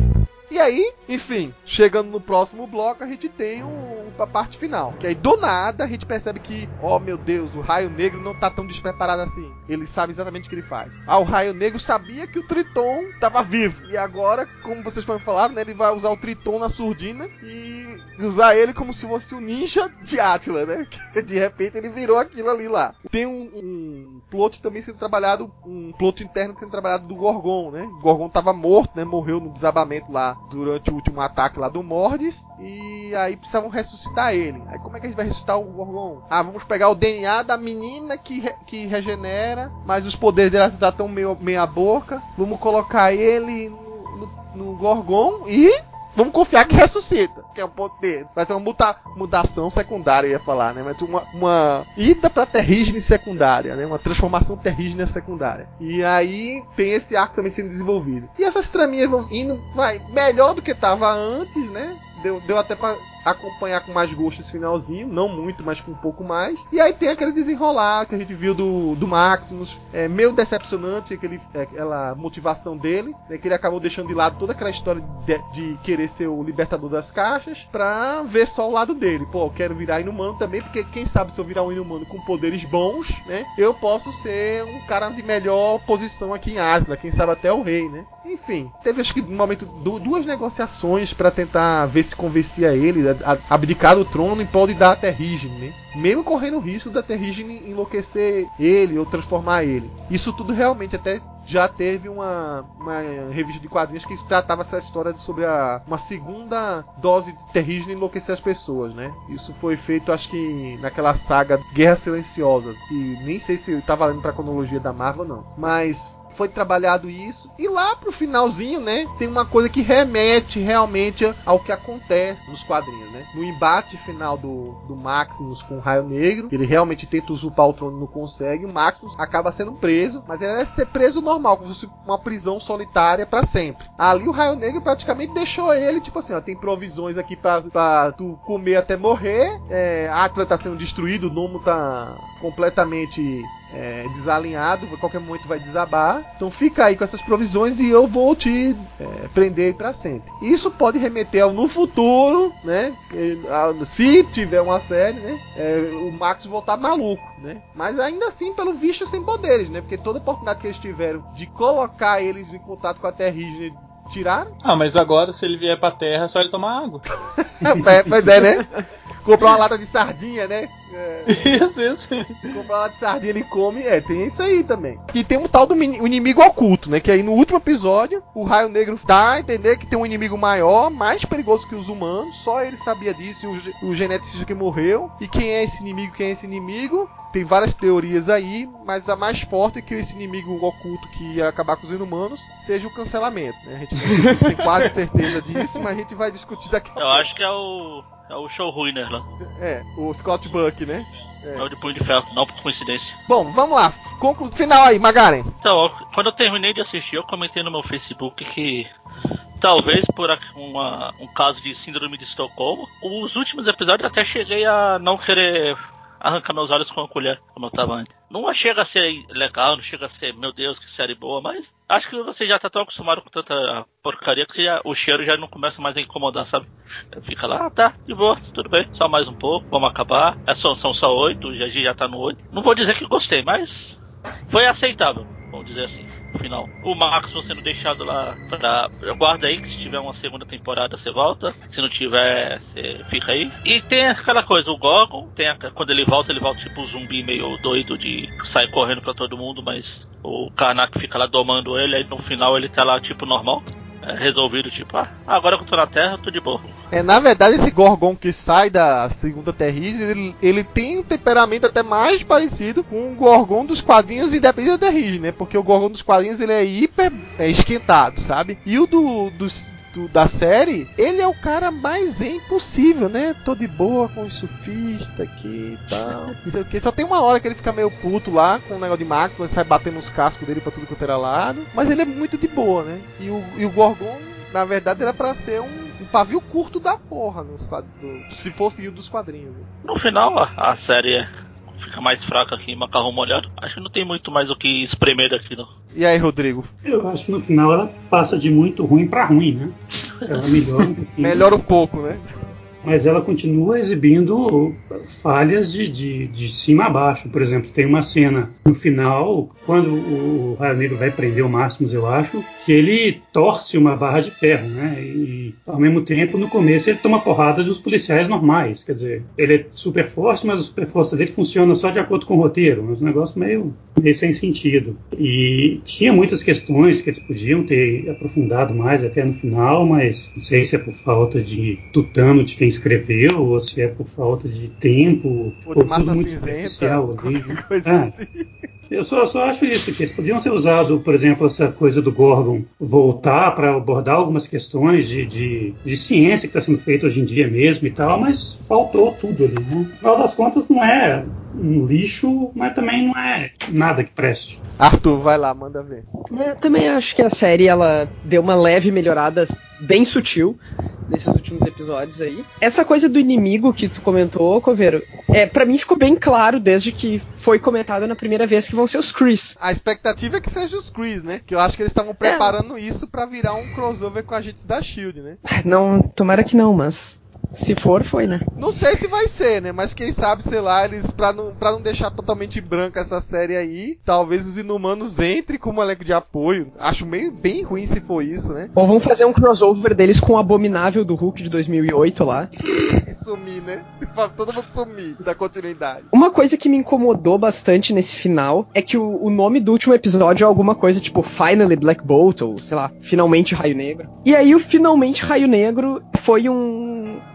E aí, enfim, chegando no próximo bloco, a gente tem o, a parte final. Que aí, do nada, a gente percebe que, oh meu Deus, o Raio Negro não tá tão despreparado assim. Ele sabe exatamente o que ele faz. Ah, o Raio Negro sabia que o Triton tava vivo. E agora, como vocês podem falar, né, ele vai usar o Triton na surdina e usar ele como se fosse o ninja de Atila, né? Que de repente ele virou aquilo ali lá. Tem um, um plot também sendo trabalhado, um plot interno sendo trabalhado do Gorgon, né? O Gorgon tava morto, né? Morreu no desabamento lá durante o último ataque lá do Mordes. E aí precisavam ressuscitar ele. Aí como é que a gente vai ressuscitar o Gorgon? Ah, vamos pegar o DNA da menina que, re- que regenera, mas os poderes dela já estão meio meia boca. Vamos colocar ele no, no- no Gorgon e vamos confiar que ressuscita, que é o poder. Vai ser uma muta, mudação secundária, eu ia falar, né? Mas uma, uma ida pra terrígene secundária, né? Uma transformação terrígena secundária. E aí tem esse arco também sendo desenvolvido. E essas traminhas vão indo, vai, melhor do que tava antes, né? Deu, deu até pra acompanhar com mais gosto esse finalzinho, não muito, mas com um pouco mais. E aí tem aquele desenrolar que a gente viu do, do Maximus, é meio decepcionante aquele, é, aquela motivação dele, né, que ele acabou deixando de lado toda aquela história de, de, querer ser o libertador das caixas pra ver só o lado dele. Pô, eu quero virar inumano também, porque quem sabe se eu virar um inumano com poderes bons, né, eu posso ser um cara de melhor posição aqui em Atla, quem sabe até o rei, né. Enfim, teve acho que no momento duas negociações para tentar ver se convencia ele a, abdicar do trono em prol de dar a Terrigene, né? Mesmo correndo o risco da Terrigene enlouquecer ele ou transformar ele. Isso tudo realmente até já teve uma, uma revista de quadrinhos que tratava essa história sobre a, uma segunda dose de Terrigene enlouquecer as pessoas, né? Isso foi feito, acho que naquela saga Guerra Silenciosa, que nem sei se tá valendo pra cronologia da Marvel, não. Mas foi trabalhado isso. E lá pro finalzinho, né, tem uma coisa que remete realmente ao que acontece nos quadrinhos, né? No embate final do, do Maximus com o Raio Negro, ele realmente tenta usurpar o trono e não consegue. O Maximus acaba sendo preso, mas ele é ser preso normal, como se fosse uma prisão solitária para sempre. Ali o Raio Negro praticamente deixou ele, tipo assim, ó, tem provisões aqui pra, tu comer até morrer. É, Atlas tá sendo destruído, o Nomo tá completamente é, desalinhado, a qualquer momento vai desabar. Então fica aí com essas provisões e eu vou te é, prender para sempre. Isso pode remeter ao no futuro, né? Se tiver uma série, né? É, o Max voltar maluco, né? Mas ainda assim, pelo visto, sem poderes, né? Porque toda oportunidade que eles tiveram de colocar eles em contato com a Terrígene tiraram. Ah, mas agora se ele vier pra terra é só ele tomar água. é, pois é, né? Comprar uma lata de sardinha, né? É. Isso, isso. Comprar lata de sardinha ele come, é, tem isso aí também. E tem um tal do inimigo oculto, né? Que aí no último episódio, o Raio Negro dá a entender que tem um inimigo maior, mais perigoso que os humanos, só ele sabia disso, e o, o geneticista que morreu. E quem é esse inimigo, quem é esse inimigo? Tem várias teorias aí, mas a mais forte é que esse inimigo oculto que ia acabar com os inumanos seja o cancelamento, né? A gente tem quase certeza disso, mas a gente vai discutir daqui a Eu pouco. acho que é o é o showrunner lá. É, o Scott Buck, né? É. é o de Punho de Ferro, não por coincidência. Bom, vamos lá. Conclu... Final aí, Magaren. Então, quando eu terminei de assistir, eu comentei no meu Facebook que talvez por uma, um caso de síndrome de Estocolmo, os últimos episódios até cheguei a não querer arrancar meus olhos com a colher, como eu tava antes. Não chega a ser legal, não chega a ser, meu Deus, que série boa, mas acho que você já tá tão acostumado com tanta porcaria que já, o cheiro já não começa mais a incomodar, sabe? Fica lá, ah, tá, de boa, tudo bem, só mais um pouco, vamos acabar. É só, são só oito, já, já tá no oito. Não vou dizer que gostei, mas foi aceitável, vamos dizer assim final. O Máximo sendo deixado lá pra. Guarda aí que se tiver uma segunda temporada você volta. Se não tiver, você fica aí. E tem aquela coisa, o Gorgon, tem a, quando ele volta, ele volta tipo um zumbi meio doido de sair correndo pra todo mundo, mas o Karnak fica lá domando ele, aí no final ele tá lá tipo normal. Resolvido, tipo, ah, agora que eu tô na Terra, eu tô de boa. É, na verdade, esse Gorgon que sai da segunda Terrígene, ele, ele, tem um temperamento até mais parecido com o Gorgon dos quadrinhos independente da Terrígene, né? Porque o Gorgon dos quadrinhos ele é hiper é, esquentado, sabe? E o do, dos do, da série, ele é o cara mais impossível, né? Tô de boa com o surfista aqui e tal. Não sei o que. Só tem uma hora que ele fica meio puto lá com o negócio de máquina, sai batendo os cascos dele pra tudo quanto era lado. Mas ele é muito de boa, né? E o, e o Gorgon, na verdade, era para ser um, um, pavio curto da porra nos quadrinhos, se fosse o dos quadrinhos. No final, a, a série é fica mais fraca aqui macarrão molhado. Acho que não tem muito mais o que espremer daqui, não. E aí, Rodrigo? Eu acho que no final ela passa de muito ruim para ruim, né? Ela melhora um pouquinho. melhora um pouco, né? Mas ela continua exibindo falhas de, de, de cima a baixo. Por exemplo, tem uma cena no final, quando o Raio Negro vai prender o Máximos, eu acho, que ele torce uma barra de ferro, né? E ao mesmo tempo, no começo, ele toma porrada dos policiais normais. Quer dizer, ele é super forte, mas a super força dele funciona só de acordo com o roteiro. É um negócio meio, meio sem sentido. E tinha muitas questões que eles podiam ter aprofundado mais até no final, mas não sei se é por falta de tutano de quem escreveu, ou se é por falta de tempo, ou, de massa cinzenta, ali. coisa ah, assim. Eu só, só acho isso, que eles podiam ter usado, por exemplo, essa coisa do Gorgon voltar para abordar algumas questões de, de, de ciência que está sendo feita hoje em dia mesmo e tal, mas faltou tudo ali, né? No final das contas, não é um lixo, mas também não é nada que preste. Arthur, vai lá, manda ver. Eu também acho que a série ela deu uma leve melhorada bem sutil nesses últimos episódios aí. Essa coisa do inimigo que tu comentou, Coveiro, é, para mim ficou bem claro desde que foi comentado na primeira vez que vão ser os Chris. A expectativa é que seja os Chris, né? Que eu acho que eles estavam preparando é. isso para virar um crossover com agentes da Shield, né? Não, tomara que não, mas se for, foi, né? Não sei se vai ser, né? Mas quem sabe, sei lá, eles, pra não, pra não deixar totalmente branca essa série aí, talvez os inumanos entrem como elenco de apoio. Acho meio bem ruim se for isso, né? Ou vão fazer um crossover deles com o Abominável do Hulk de 2008 lá. e sumir, né? Todo mundo sumir da continuidade. Uma coisa que me incomodou bastante nesse final é que o, o nome do último episódio é alguma coisa tipo Finally Black Bolt, ou sei lá, Finalmente Raio Negro. E aí o Finalmente Raio Negro foi um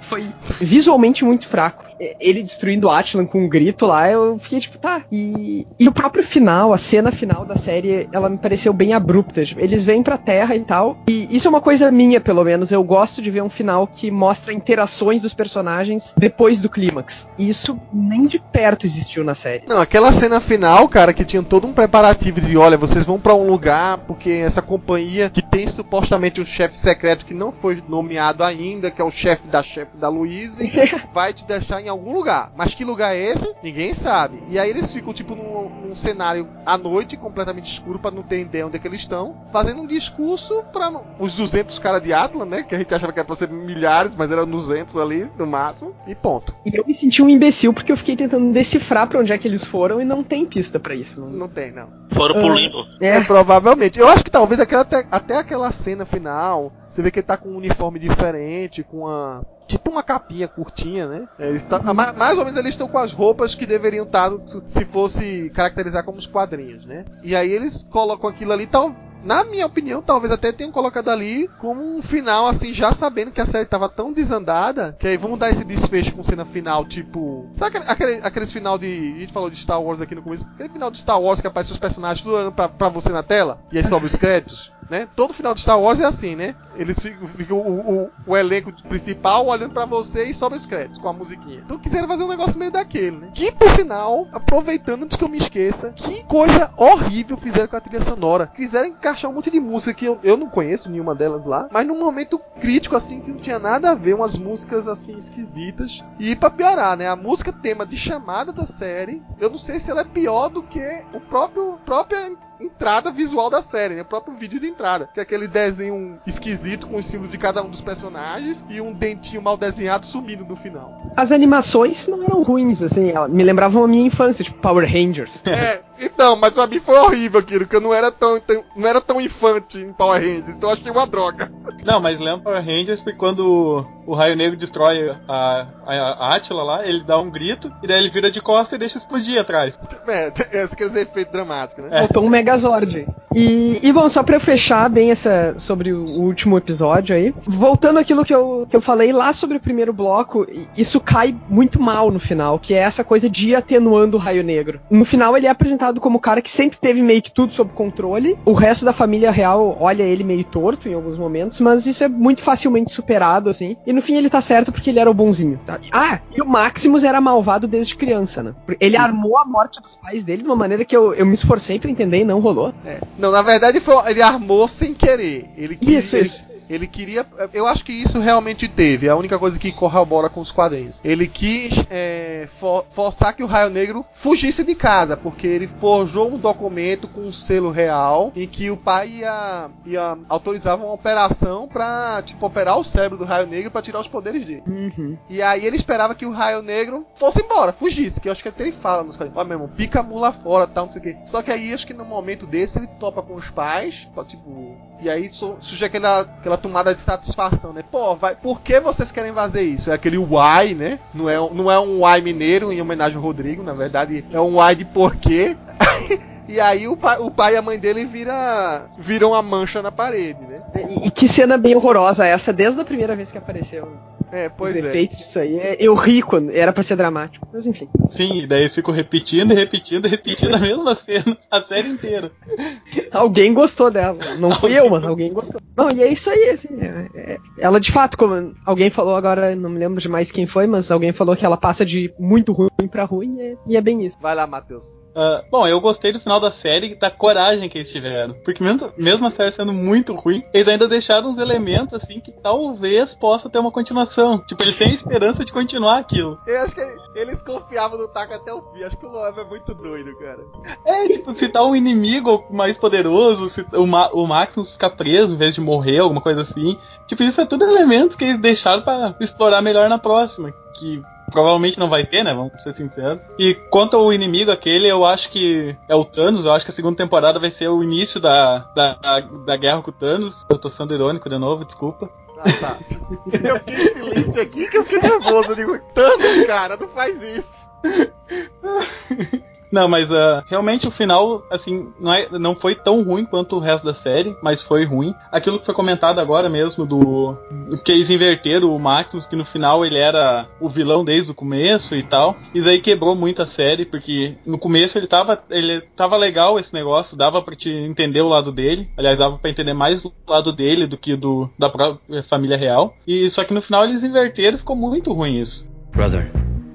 foi visualmente muito fraco. Ele destruindo Atlan com um grito lá, eu fiquei tipo, tá. E, e o próprio final, a cena final da série, ela me pareceu bem abrupta. Tipo, eles vêm pra Terra e tal. E isso é uma coisa minha, pelo menos. Eu gosto de ver um final que mostra interações dos personagens depois do clímax. E isso nem de perto existiu na série. Não, aquela cena final, cara, que tinha todo um preparativo de, olha, vocês vão para um lugar porque essa companhia que tem supostamente um chefe secreto que não foi nomeado ainda, que é o chefe da chefe da Louise, vai te deixar em algum lugar. Mas que lugar é esse? Ninguém sabe. E aí eles ficam, tipo, num, num cenário à noite, completamente escuro, para não ter ideia onde é que eles estão, fazendo um discurso para os 200 caras de Atlan, né? Que a gente achava que era pra ser milhares, mas eram 200 ali, no máximo, e ponto. E eu me senti um imbecil porque eu fiquei tentando decifrar para onde é que eles foram e não tem pista para isso. Não... não tem, não. Foram pro limbo. É. é, provavelmente. Eu acho que talvez aquela, até, até aquela cena final, você vê que ele tá com um uniforme diferente, com uma tipo uma capinha curtinha, né? É, tá, mais ou menos eles estão com as roupas que deveriam estar se fosse caracterizar como os quadrinhos, né? E aí eles colocam aquilo ali, tal, na minha opinião, talvez até tenham colocado ali como um final, assim, já sabendo que a série tava tão desandada, que aí vamos dar esse desfecho com cena final, tipo. Sabe aquele, aquele, final de. A gente falou de Star Wars aqui no começo. Aquele final de Star Wars que aparece os personagens tudo olhando pra, pra você na tela, e aí sobe os créditos né? Todo final de Star Wars é assim, né? Eles ficam, ficam o, o, o, elenco principal olhando para você e sobe os créditos com a musiquinha. Então quiseram fazer um negócio meio daquele, né? Que, por sinal, aproveitando antes que eu me esqueça, que coisa horrível fizeram com a trilha sonora. Quiseram encaixar um monte de música que eu, eu não conheço nenhuma delas lá, mas num momento crítico, assim, que não tinha nada a ver, umas músicas, assim, esquisitas. E para piorar, né? A música tema de chamada da série, eu não sei se ela é pior do que o próprio própria entrada visual da série, né? O próprio vídeo de entrada. Que é aquele desenho esquisito com o símbolo de cada um dos personagens e um dentinho mal desenhado subindo no final. As animações não eram ruins, assim, me lembravam a minha infância, tipo Power Rangers. É, então, mas pra mim foi horrível aquilo, porque eu não era tão, tão não era tão infante em Power Rangers, então eu achei uma droga. Não, mas lembra Power Rangers porque quando o Raio Negro destrói a, a, a Atila lá, ele dá um grito, e daí ele vira de costa e deixa explodir atrás. É, aqueles efeitos dramáticos, né? É. Faltou um Megazord. E, e bom, só pra eu fechar bem essa sobre o último episódio aí, voltando àquilo que eu, que eu falei lá sobre o primeiro bloco, isso cai muito mal no final, que é essa coisa de ir atenuando o Raio Negro. No final ele é apresentado como o cara que sempre teve meio que tudo sob controle, o resto da família real olha ele meio torto em alguns momentos, mas isso é muito facilmente superado, assim, e no fim ele tá certo porque ele era o bonzinho. Tá? Ah, e o Maximus era malvado desde criança, né? Ele armou a morte dos pais dele de uma maneira que eu, eu me esforcei para entender e não rolou. É. Não, na verdade foi, ele armou sem querer. Ele quis, isso, ele, isso. Ele queria. Eu acho que isso realmente teve. É a única coisa que corrobora com os quadrinhos. Ele quis é, for, forçar que o Raio Negro fugisse de casa, porque ele forjou um documento com um selo real em que o pai ia, ia autorizar uma operação pra, tipo, operar o cérebro do Raio Negro para tirar os poderes dele. Uhum. E aí ele esperava que o Raio Negro fosse embora, fugisse. Que eu acho que até ele fala nos quadrinhos: Ó, meu irmão, pica a mula fora, tal, não sei o quê. Só que aí acho que no momento desse ele topa com os pais, tipo. E aí surge aquela, aquela tomada de satisfação, né? Pô, vai, por que vocês querem fazer isso? É aquele why, né? Não é, não é um why mineiro em homenagem ao Rodrigo, na verdade é um why de porquê. E aí o pai, o pai e a mãe dele vira, viram a mancha na parede, né? E, e, que cena bem horrorosa essa, desde a primeira vez que apareceu. É, pois Os é. efeitos disso aí. é- Eu ri quando era pra ser dramático. Mas enfim. Sim, e daí eles ficam repetindo e repetindo e repetindo a mesma cena a série inteira. Alguém gostou dela. Não fui eu, mas alguém gostou. Não, e é isso aí, assim. é- é- ela de fato, como alguém falou agora, não me lembro de mais quem foi, mas alguém falou que ela passa de muito ruim pra ruim, e é, e é bem isso. Vai lá, Matheus. Ah, bom, eu gostei do final da série da coragem que eles tiveram. Porque mesmo, mesmo a série sendo muito ruim, eles ainda deixaram uns elementos assim que talvez possa ter uma continuação. Tipo, eles têm esperança de continuar aquilo. Eu acho que eles confiavam no Taco até o fim. Acho que o Loeb é muito doido, cara. É, tipo, se tá um inimigo mais poderoso, se o, Ma o Maximus ficar preso em vez de morrer, alguma coisa assim. Tipo, isso é tudo elementos que eles deixaram pra explorar melhor na próxima. Que provavelmente não vai ter, né? Vamos ser sinceros. E quanto ao inimigo aquele, eu acho que é o Thanos. Eu acho que a segunda temporada vai ser o início da, da, da, da guerra com o Thanos. Eu tô sendo irônico de novo, desculpa. Ah, tá. Eu fiquei em silêncio aqui que eu fiquei nervoso. Eu digo, Thanos, cara, não faz isso. Não, mas ah, realmente o final, assim, não, é, não foi tão ruim quanto o resto da série, mas foi ruim. Aquilo que foi comentado agora mesmo do que eles inverteram o Maximus, que no final ele era o vilão desde o começo e tal. Isso aí quebrou muito a série, porque no começo ele tava, ele tava legal esse negócio, dava pra te entender o lado dele. Aliás, dava pra entender mais o lado dele do que do da própria família real. E só que no final eles inverteram ficou muito ruim isso. Brother,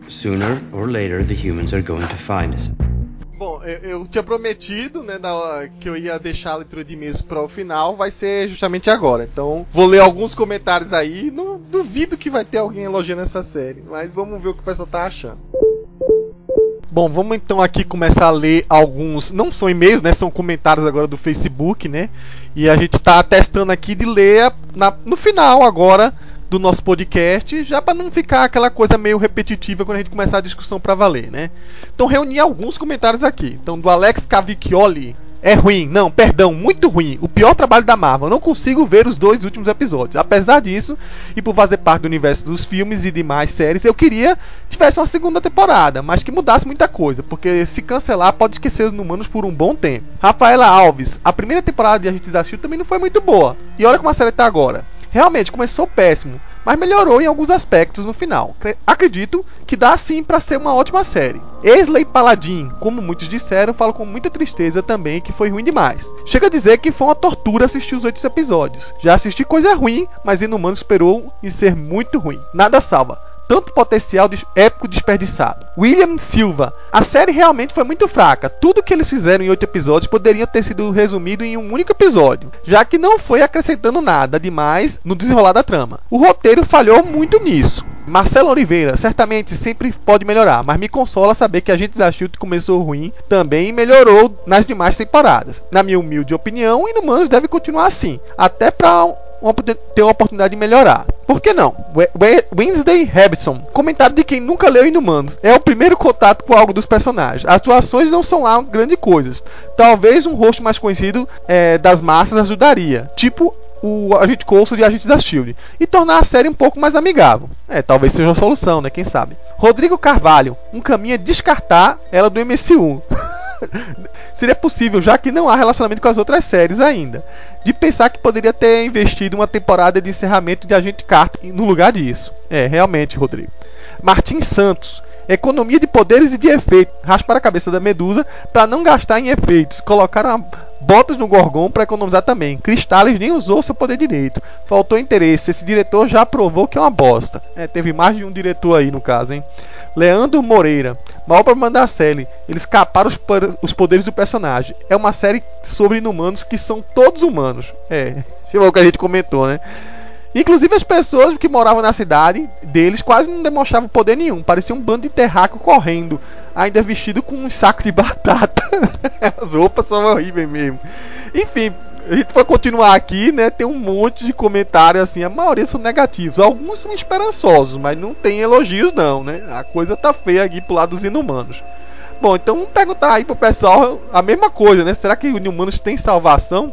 sooner or later the humans are going to find us. Bom, eu, eu tinha prometido, né, hora que eu ia deixar a leitura de e-mails para o final, vai ser justamente agora. Então, vou ler alguns comentários aí. Não duvido que vai ter alguém elogiando essa série, mas vamos ver o que o pessoal tá achando. Bom, vamos então aqui começar a ler alguns, não são e-mails, né, são comentários agora do Facebook, né? E a gente tá testando aqui de ler na- no final agora do nosso podcast, já para não ficar aquela coisa meio repetitiva quando a gente começar a discussão para valer, né? Então reuni alguns comentários aqui. Então do Alex Cavicchioli. É ruim, não, perdão, muito ruim. O pior trabalho da Marvel. Não consigo ver os dois últimos episódios. Apesar disso, e por fazer parte do universo dos filmes e demais séries, eu queria que tivesse uma segunda temporada, mas que mudasse muita coisa, porque se cancelar pode esquecer os humanos por um bom tempo. Rafaela Alves, a primeira temporada de Agentes da Shield também não foi muito boa. E olha como a série tá agora. Realmente começou péssimo, mas melhorou em alguns aspectos no final. Cre- Acredito que dá sim para ser uma ótima série. Esley Paladin, como muitos disseram, falo com muita tristeza também que foi ruim demais. Chega a dizer que foi uma tortura assistir os oito episódios. Já assisti coisa ruim, mas Inumano esperou em ser muito ruim. Nada salva tanto potencial des- épico desperdiçado. William Silva. A série realmente foi muito fraca. Tudo que eles fizeram em oito episódios poderia ter sido resumido em um único episódio, já que não foi acrescentando nada demais no desenrolar da trama. O roteiro falhou muito nisso. Marcelo Oliveira, certamente sempre pode melhorar, mas me consola saber que a gente da Shield começou ruim também melhorou nas demais temporadas. Na minha humilde opinião, Inumanos deve continuar assim, até para uma, ter uma oportunidade de melhorar. Por que não? We- We- Wednesday Habson, comentário de quem nunca leu Inumanos. É o primeiro contato com algo dos personagens. As atuações não são lá grande coisas. Talvez um rosto mais conhecido é, das massas ajudaria. Tipo o agente Coulson de Agentes da Shield. E tornar a série um pouco mais amigável. É, talvez seja a solução, né? Quem sabe? Rodrigo Carvalho, um caminho é descartar ela do MCU. Seria possível, já que não há relacionamento com as outras séries ainda. De pensar que poderia ter investido uma temporada de encerramento de Agente Carter no lugar disso. É, realmente, Rodrigo. Martins Santos. Economia de poderes e de efeitos. Raspar a cabeça da Medusa para não gastar em efeitos. Colocaram a- botas no Gorgon para economizar também. Cristales nem usou seu poder direito. Faltou interesse. Esse diretor já provou que é uma bosta. É, teve mais de um diretor aí no caso, hein? Leandro Moreira. Maior problema da série. Eles caparam os, os poderes do personagem. É uma série sobre inumanos que são todos humanos. É, foi o que a gente comentou, né? Inclusive as pessoas que moravam na cidade deles quase não demonstravam poder nenhum. Parecia um bando de terráqueo correndo. Ainda vestido com um saco de batata. As roupas são horríveis mesmo. Enfim, a gente vai continuar aqui, né? Tem um monte de comentários assim, a maioria são negativos. Alguns são esperançosos, mas não tem elogios não, né? A coisa tá feia aqui pro lado dos inumanos. Bom, então vamos perguntar aí pro pessoal a mesma coisa, né? Será que os inumanos têm salvação?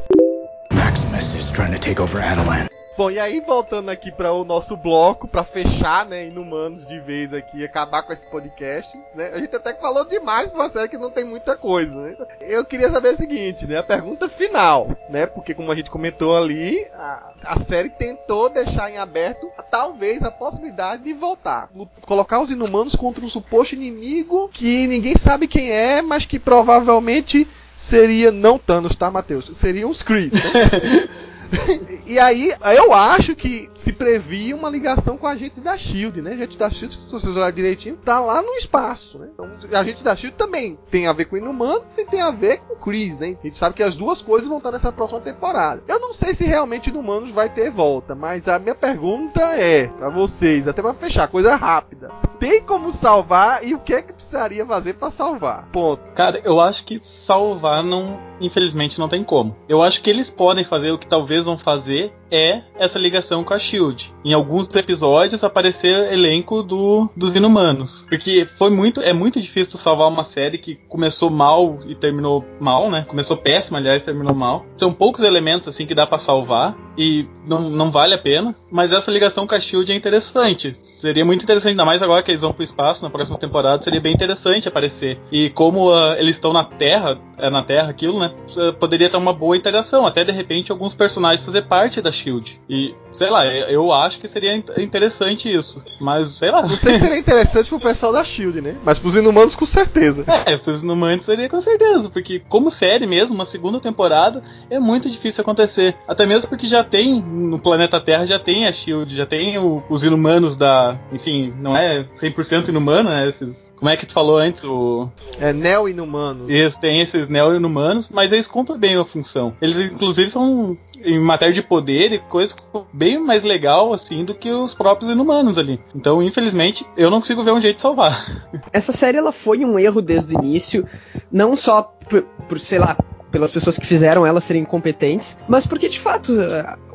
Maximus is trying to take over Adelan. Bom, e aí voltando aqui para o nosso bloco, para fechar, né, Inumanos de vez aqui, acabar com esse podcast, né? A gente até que falou demais pra uma série que não tem muita coisa, né? Eu queria saber o seguinte, né, a pergunta final, né? Porque como a gente comentou ali, a, a série tentou deixar em aberto talvez a possibilidade de voltar, colocar os Inumanos contra um suposto inimigo que ninguém sabe quem é, mas que provavelmente seria não Thanos, tá, Matheus? Seriam os Chris, né? e aí, eu acho que se previa uma ligação com agentes da Shield, né? Agentes da Shield, se vocês olharem direitinho, tá lá no espaço, né? Então, agentes da Shield também tem a ver com Inumanos e tem a ver com Chris, né? A gente sabe que as duas coisas vão estar nessa próxima temporada. Eu não sei se realmente Inumanos vai ter volta, mas a minha pergunta é para vocês, até para fechar, coisa rápida. Tem como salvar e o que é que precisaria fazer para salvar? Ponto. Cara, eu acho que salvar não, infelizmente não tem como. Eu acho que eles podem fazer o que talvez vão fazer é essa ligação com a Shield. Em alguns episódios aparecer elenco do, dos Inumanos, porque foi muito é muito difícil salvar uma série que começou mal e terminou mal, né? Começou péssima, aliás, terminou mal. São poucos elementos assim que dá para salvar e não, não vale a pena, mas essa ligação com a Shield é interessante. Seria muito interessante, ainda mais agora que eles vão pro espaço na próxima temporada, seria bem interessante aparecer. E como uh, eles estão na Terra, é na Terra aquilo, né? Poderia ter uma boa interação, até de repente alguns personagens fazer parte da Shield. E, sei lá, eu acho que seria interessante isso. Mas, sei lá. Não sei se seria interessante pro pessoal da Shield, né? Mas pros inumanos com certeza. É, pros inumanos seria com certeza. Porque, como série mesmo, uma segunda temporada é muito difícil acontecer. Até mesmo porque já tem, no planeta Terra, já tem a Shield, já tem o, os inumanos da. Enfim, não é 100% inumano, né? Esses como é que tu falou antes? O... É neo-inumanos. Eles têm esses neo-inumanos, mas eles cumprem bem a função. Eles, inclusive, são em matéria de poder e coisa bem mais legal assim do que os próprios inumanos ali. Então, infelizmente, eu não consigo ver um jeito de salvar. Essa série ela foi um erro desde o início, não só por, por sei lá, pelas pessoas que fizeram elas serem incompetentes, mas porque de fato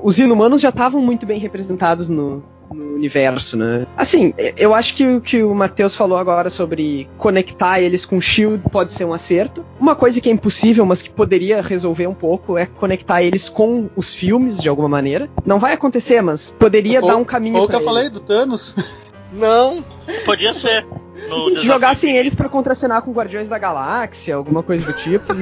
os inumanos já estavam muito bem representados no, no universo, né? Assim, eu acho que o que o Matheus falou agora sobre conectar eles com Shield pode ser um acerto. Uma coisa que é impossível, mas que poderia resolver um pouco é conectar eles com os filmes de alguma maneira. Não vai acontecer, mas poderia ou, dar um caminho ou para que eu falei do Thanos. Não. Podia ser. Jogassem eles para contracenar com Guardiões da Galáxia, alguma coisa do tipo.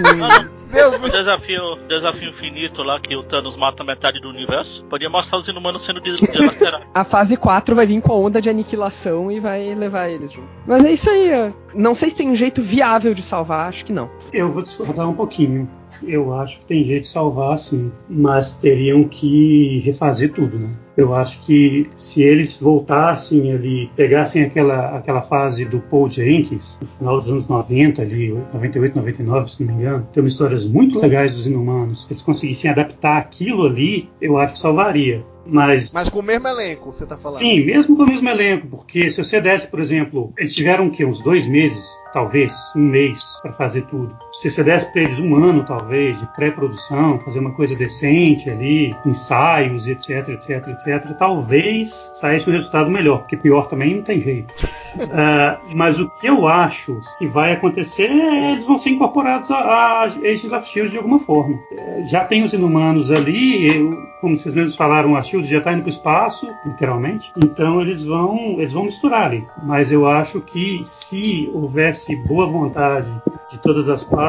Deus, desafio, desafio infinito lá que o Thanos mata metade do universo. Podia mostrar os inumanos sendo dilacerados. a fase 4 vai vir com a onda de aniquilação e vai levar eles junto. Mas é isso aí. Não sei se tem um jeito viável de salvar, acho que não. Eu vou discordar um pouquinho. Eu acho que tem jeito de salvar, sim, mas teriam que refazer tudo, né? Eu acho que se eles voltassem ali, pegassem aquela, aquela fase do Paul Jenkins, no final dos anos 90, ali, 98, 99, se não me engano, tem umas histórias muito legais dos inumanos. Se eles conseguissem adaptar aquilo ali, eu acho que salvaria. Mas, Mas com o mesmo elenco, você tá falando? Sim, mesmo com o mesmo elenco, porque se você desse, por exemplo, eles tiveram o quê? Uns dois meses, talvez, um mês, para fazer tudo. Se você desse para eles um ano, talvez, de pré-produção, fazer uma coisa decente ali, ensaios, etc, etc, etc, talvez saísse um resultado melhor, porque pior também não tem jeito. uh, mas o que eu acho que vai acontecer é eles vão ser incorporados a, a of Shield de alguma forma. Uh, já tem os inumanos ali, eu, como vocês mesmos falaram, a Shield já está indo para o espaço, literalmente. Então eles vão, eles vão misturar ali. Mas eu acho que se houvesse boa vontade de todas as partes,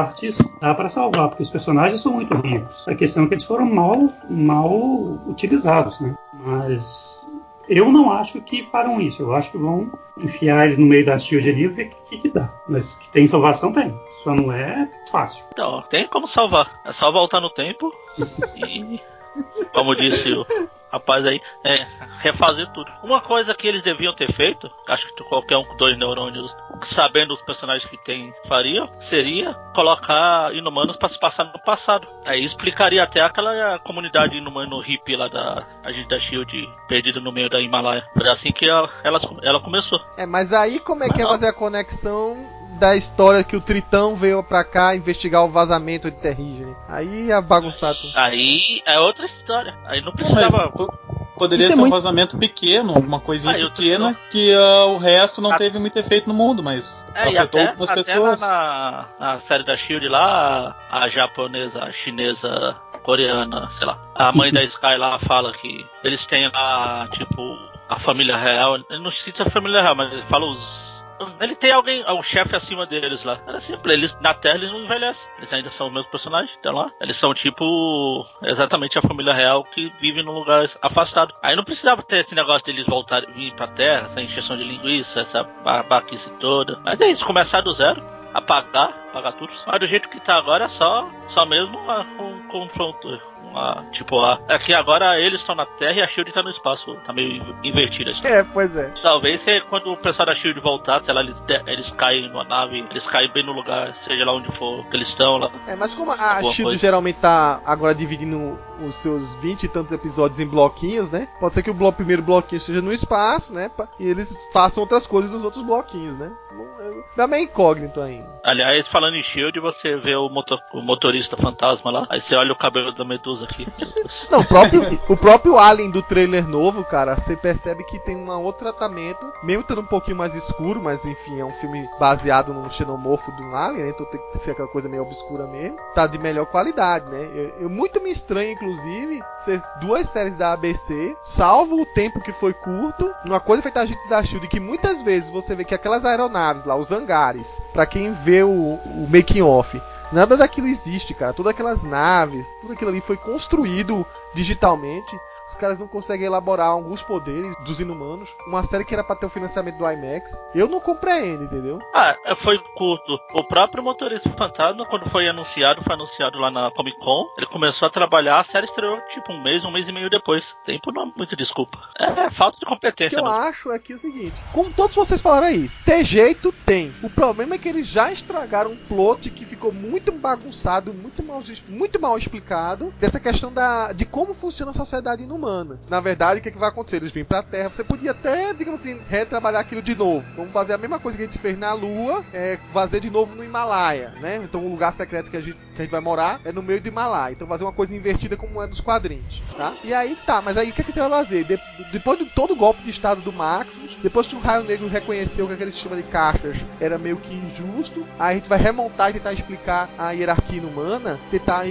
dá para salvar, porque os personagens são muito ricos. A questão é que eles foram mal, mal utilizados, né? Mas eu não acho que farão isso. Eu acho que vão enfiar eles no meio da Shield ali e ver o que, que, dá. Mas que tem salvação, tem. Só não é fácil. Então, tem como salvar. É só voltar no tempo e. Como disse o rapaz aí, é refazer tudo. Uma coisa que eles deviam ter feito, acho que qualquer um com dois neurônios, sabendo os personagens que tem, faria, seria colocar inumanos para se passar no passado. Aí explicaria até aquela comunidade inumano hippie lá da Agita Shield, perdida no meio da Himalaia. Foi assim que ela, ela, ela começou. É, mas aí como é mas que é fazer a conexão da história que o Tritão veio pra cá investigar o vazamento de Terrigen. Aí é bagunçado. Aí é outra história. Aí não precisava. Poderia Isso ser é um muito... vazamento pequeno, alguma coisinha ah, pequena, que uh, o resto não a... teve muito efeito no mundo, mas é, afetou até, algumas até pessoas. Na, na, série da Shield lá, a, a japonesa, a chinesa coreana, sei lá. A mãe da Sky lá fala que eles têm lá, tipo, a família real. Eu não sei se é a família real, mas ele fala os ele tem alguém, o chefe acima deles lá. Era simples, eles na Terra eles não envelhecem. Eles ainda são os mesmos personagens, então lá. Eles são tipo exatamente a família real que vive num lugar afastado. Aí não precisava ter esse negócio deles voltarem vir pra Terra, essa encheção de linguiça, essa babaquice toda. Mas é isso, começar do zero, apagar, apagar tudo. Mas do jeito que tá agora é só, só mesmo um confronto uma, tipo, a, é que agora eles estão na Terra e a Shield tá no espaço. Tá meio invertida. Assim. É, pois é. Talvez se, quando o pessoal da Shield voltar, sei lá, eles, eles caem numa nave, eles caem bem no lugar, seja lá onde for que eles estão lá. É, mas como a Shield coisa. geralmente tá agora dividindo os seus 20 e tantos episódios em bloquinhos, né? Pode ser que o bloco, primeiro bloquinho seja no espaço, né? E eles façam outras coisas nos outros bloquinhos, né? Dá meio incógnito ainda. Aliás, falando em Shield, você vê o, motor, o motorista fantasma lá, aí você olha o cabelo da Medusa aqui. Não, o próprio, o próprio Alien do trailer novo, cara, você percebe que tem um outro tratamento, mesmo estando um pouquinho mais escuro, mas enfim, é um filme baseado num xenomorfo de um Alien, né? Então tem que ser aquela coisa meio obscura mesmo. Tá de melhor qualidade, né? Eu, eu muito me estranho, inclusive, ser duas séries da ABC, salvo o tempo que foi curto, uma coisa feita a gente da Shield, que muitas vezes você vê que aquelas aeronaves lá, os hangares, para quem vê o, o making off, Nada daquilo existe, cara. Todas aquelas naves, tudo aquilo ali foi construído digitalmente os caras não conseguem elaborar alguns poderes dos inumanos. Uma série que era pra ter o financiamento do IMAX. Eu não compreendo, entendeu? Ah, é, foi curto. O próprio Motorista Fantasma, quando foi anunciado, foi anunciado lá na Comic Con. Ele começou a trabalhar, a série estreou tipo um mês, um mês e meio depois. Tempo não é muito desculpa. É, falta de competência. O que eu mesmo. acho é que é o seguinte: como todos vocês falaram aí, ter jeito tem. O problema é que eles já estragaram um plot que ficou muito bagunçado, muito mal, muito mal explicado. Dessa questão da, de como funciona a sociedade inumana humana. Na verdade, o que, é que vai acontecer? Eles vêm pra Terra. Você podia até, digamos assim, retrabalhar aquilo de novo. Vamos fazer a mesma coisa que a gente fez na Lua, é fazer de novo no Himalaia, né? Então o lugar secreto que a gente, que a gente vai morar é no meio do Himalaia. Então fazer uma coisa invertida como é nos quadrinhos, tá? E aí tá, mas aí o que, é que você vai fazer? De, depois de todo o golpe de estado do Maximus, depois que o Raio Negro reconheceu que aquele sistema de cartas era meio que injusto, aí a gente vai remontar e tentar explicar a hierarquia inumana, tentar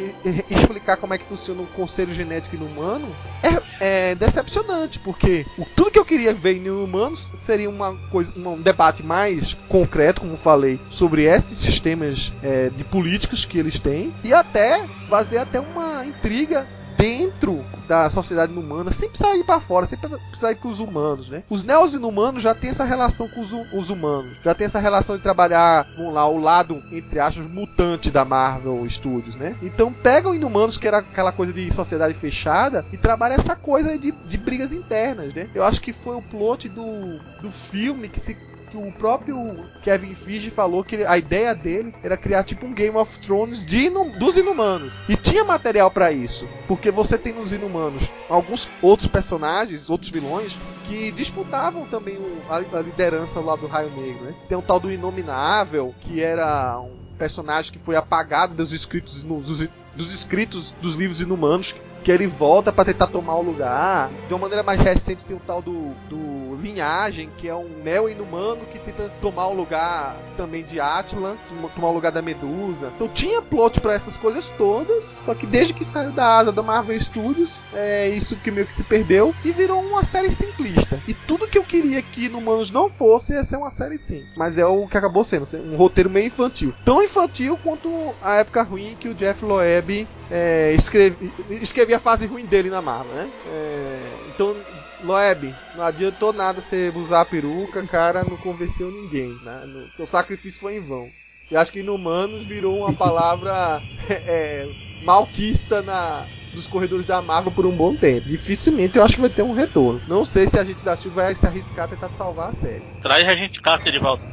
explicar como é que funciona o conselho genético inumano. É, é decepcionante, porque tudo que eu queria ver em Humanos seria uma coisa, um debate mais concreto, como falei, sobre esses sistemas é, de políticos que eles têm e até fazer até uma intriga dentro da sociedade humana, sem precisar ir para fora, sem precisar ir com os humanos, né? Os neos-inumanos já tem essa relação com os, os, humanos, já tem essa relação de trabalhar, vamos lá, o lado, entre aspas, mutante da Marvel Studios, né? Então pegam inumanos, que era aquela coisa de sociedade fechada, e trabalha essa coisa de, de brigas internas, né? Eu acho que foi o plot do, do filme que se que o próprio Kevin Feige falou que a ideia dele era criar tipo um Game of Thrones de dos Inumanos. E tinha material para isso, porque você tem nos Inumanos alguns outros personagens, outros vilões que disputavam também o, a, a, liderança lá do Raio Negro, né? Tem o tal do Inominável, que era um personagem que foi apagado dos escritos dos, dos escritos dos livros inumanos que ele volta para tentar tomar o lugar. De uma maneira mais recente tem o tal do, do Linhagem, que é um neo-inumano que tenta tomar o lugar também de Atlan, tomar o lugar da Medusa. Então tinha plot para essas coisas todas, só que desde que saiu da asa da Marvel Studios, é isso que meio que se perdeu e virou uma série simplista. E tudo que eu queria que Inumanos não fosse ia ser uma série sim, mas é o que acabou sendo, um roteiro meio infantil. Tão infantil quanto a época ruim que o Jeff Loeb é, escreve, escrevia a fase ruim dele na Marvel, né? É, então, Loeb, não adiantou nada você usar a peruca, cara, não convenceu ninguém, né? No, seu sacrifício foi em vão. E acho que Inumanos virou uma palavra é, malquista na, dos corredores da Marvel por um bom tempo. Dificilmente eu acho que vai ter um retorno. Não sei se a gente da Steel vai se arriscar a tentar salvar a série. Traz a gente Carter de volta.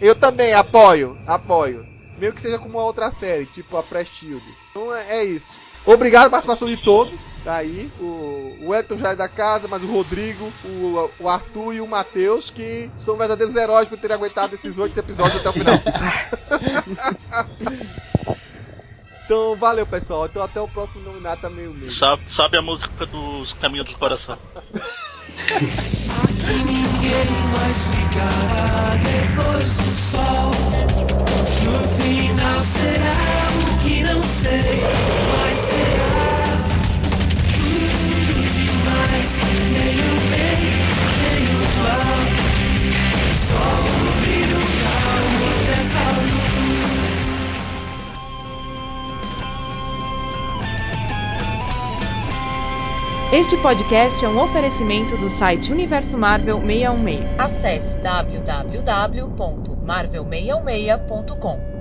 eu também apoio, apoio. Meio que seja como uma outra série, tipo a Pré-Shield. Então é, é isso. Obrigado pela participação de todos. Tá aí. O, o Elton já é da casa, mas o Rodrigo, o, o Arthur e o Matheus, que são verdadeiros heróis por terem aguentado esses oito episódios até o final. então, valeu, pessoal. Então, até o próximo Nominata Meio Meio. Sabe, sabe a música dos Caminhos do Coração. Aqui ninguém mais ficará depois do sol. No final será o que não sei, mas será tudo demais. Nem o bem, nem o mal. Só Este podcast é um oferecimento do site Universo Marvel 616. Acesse www.marvel616.com.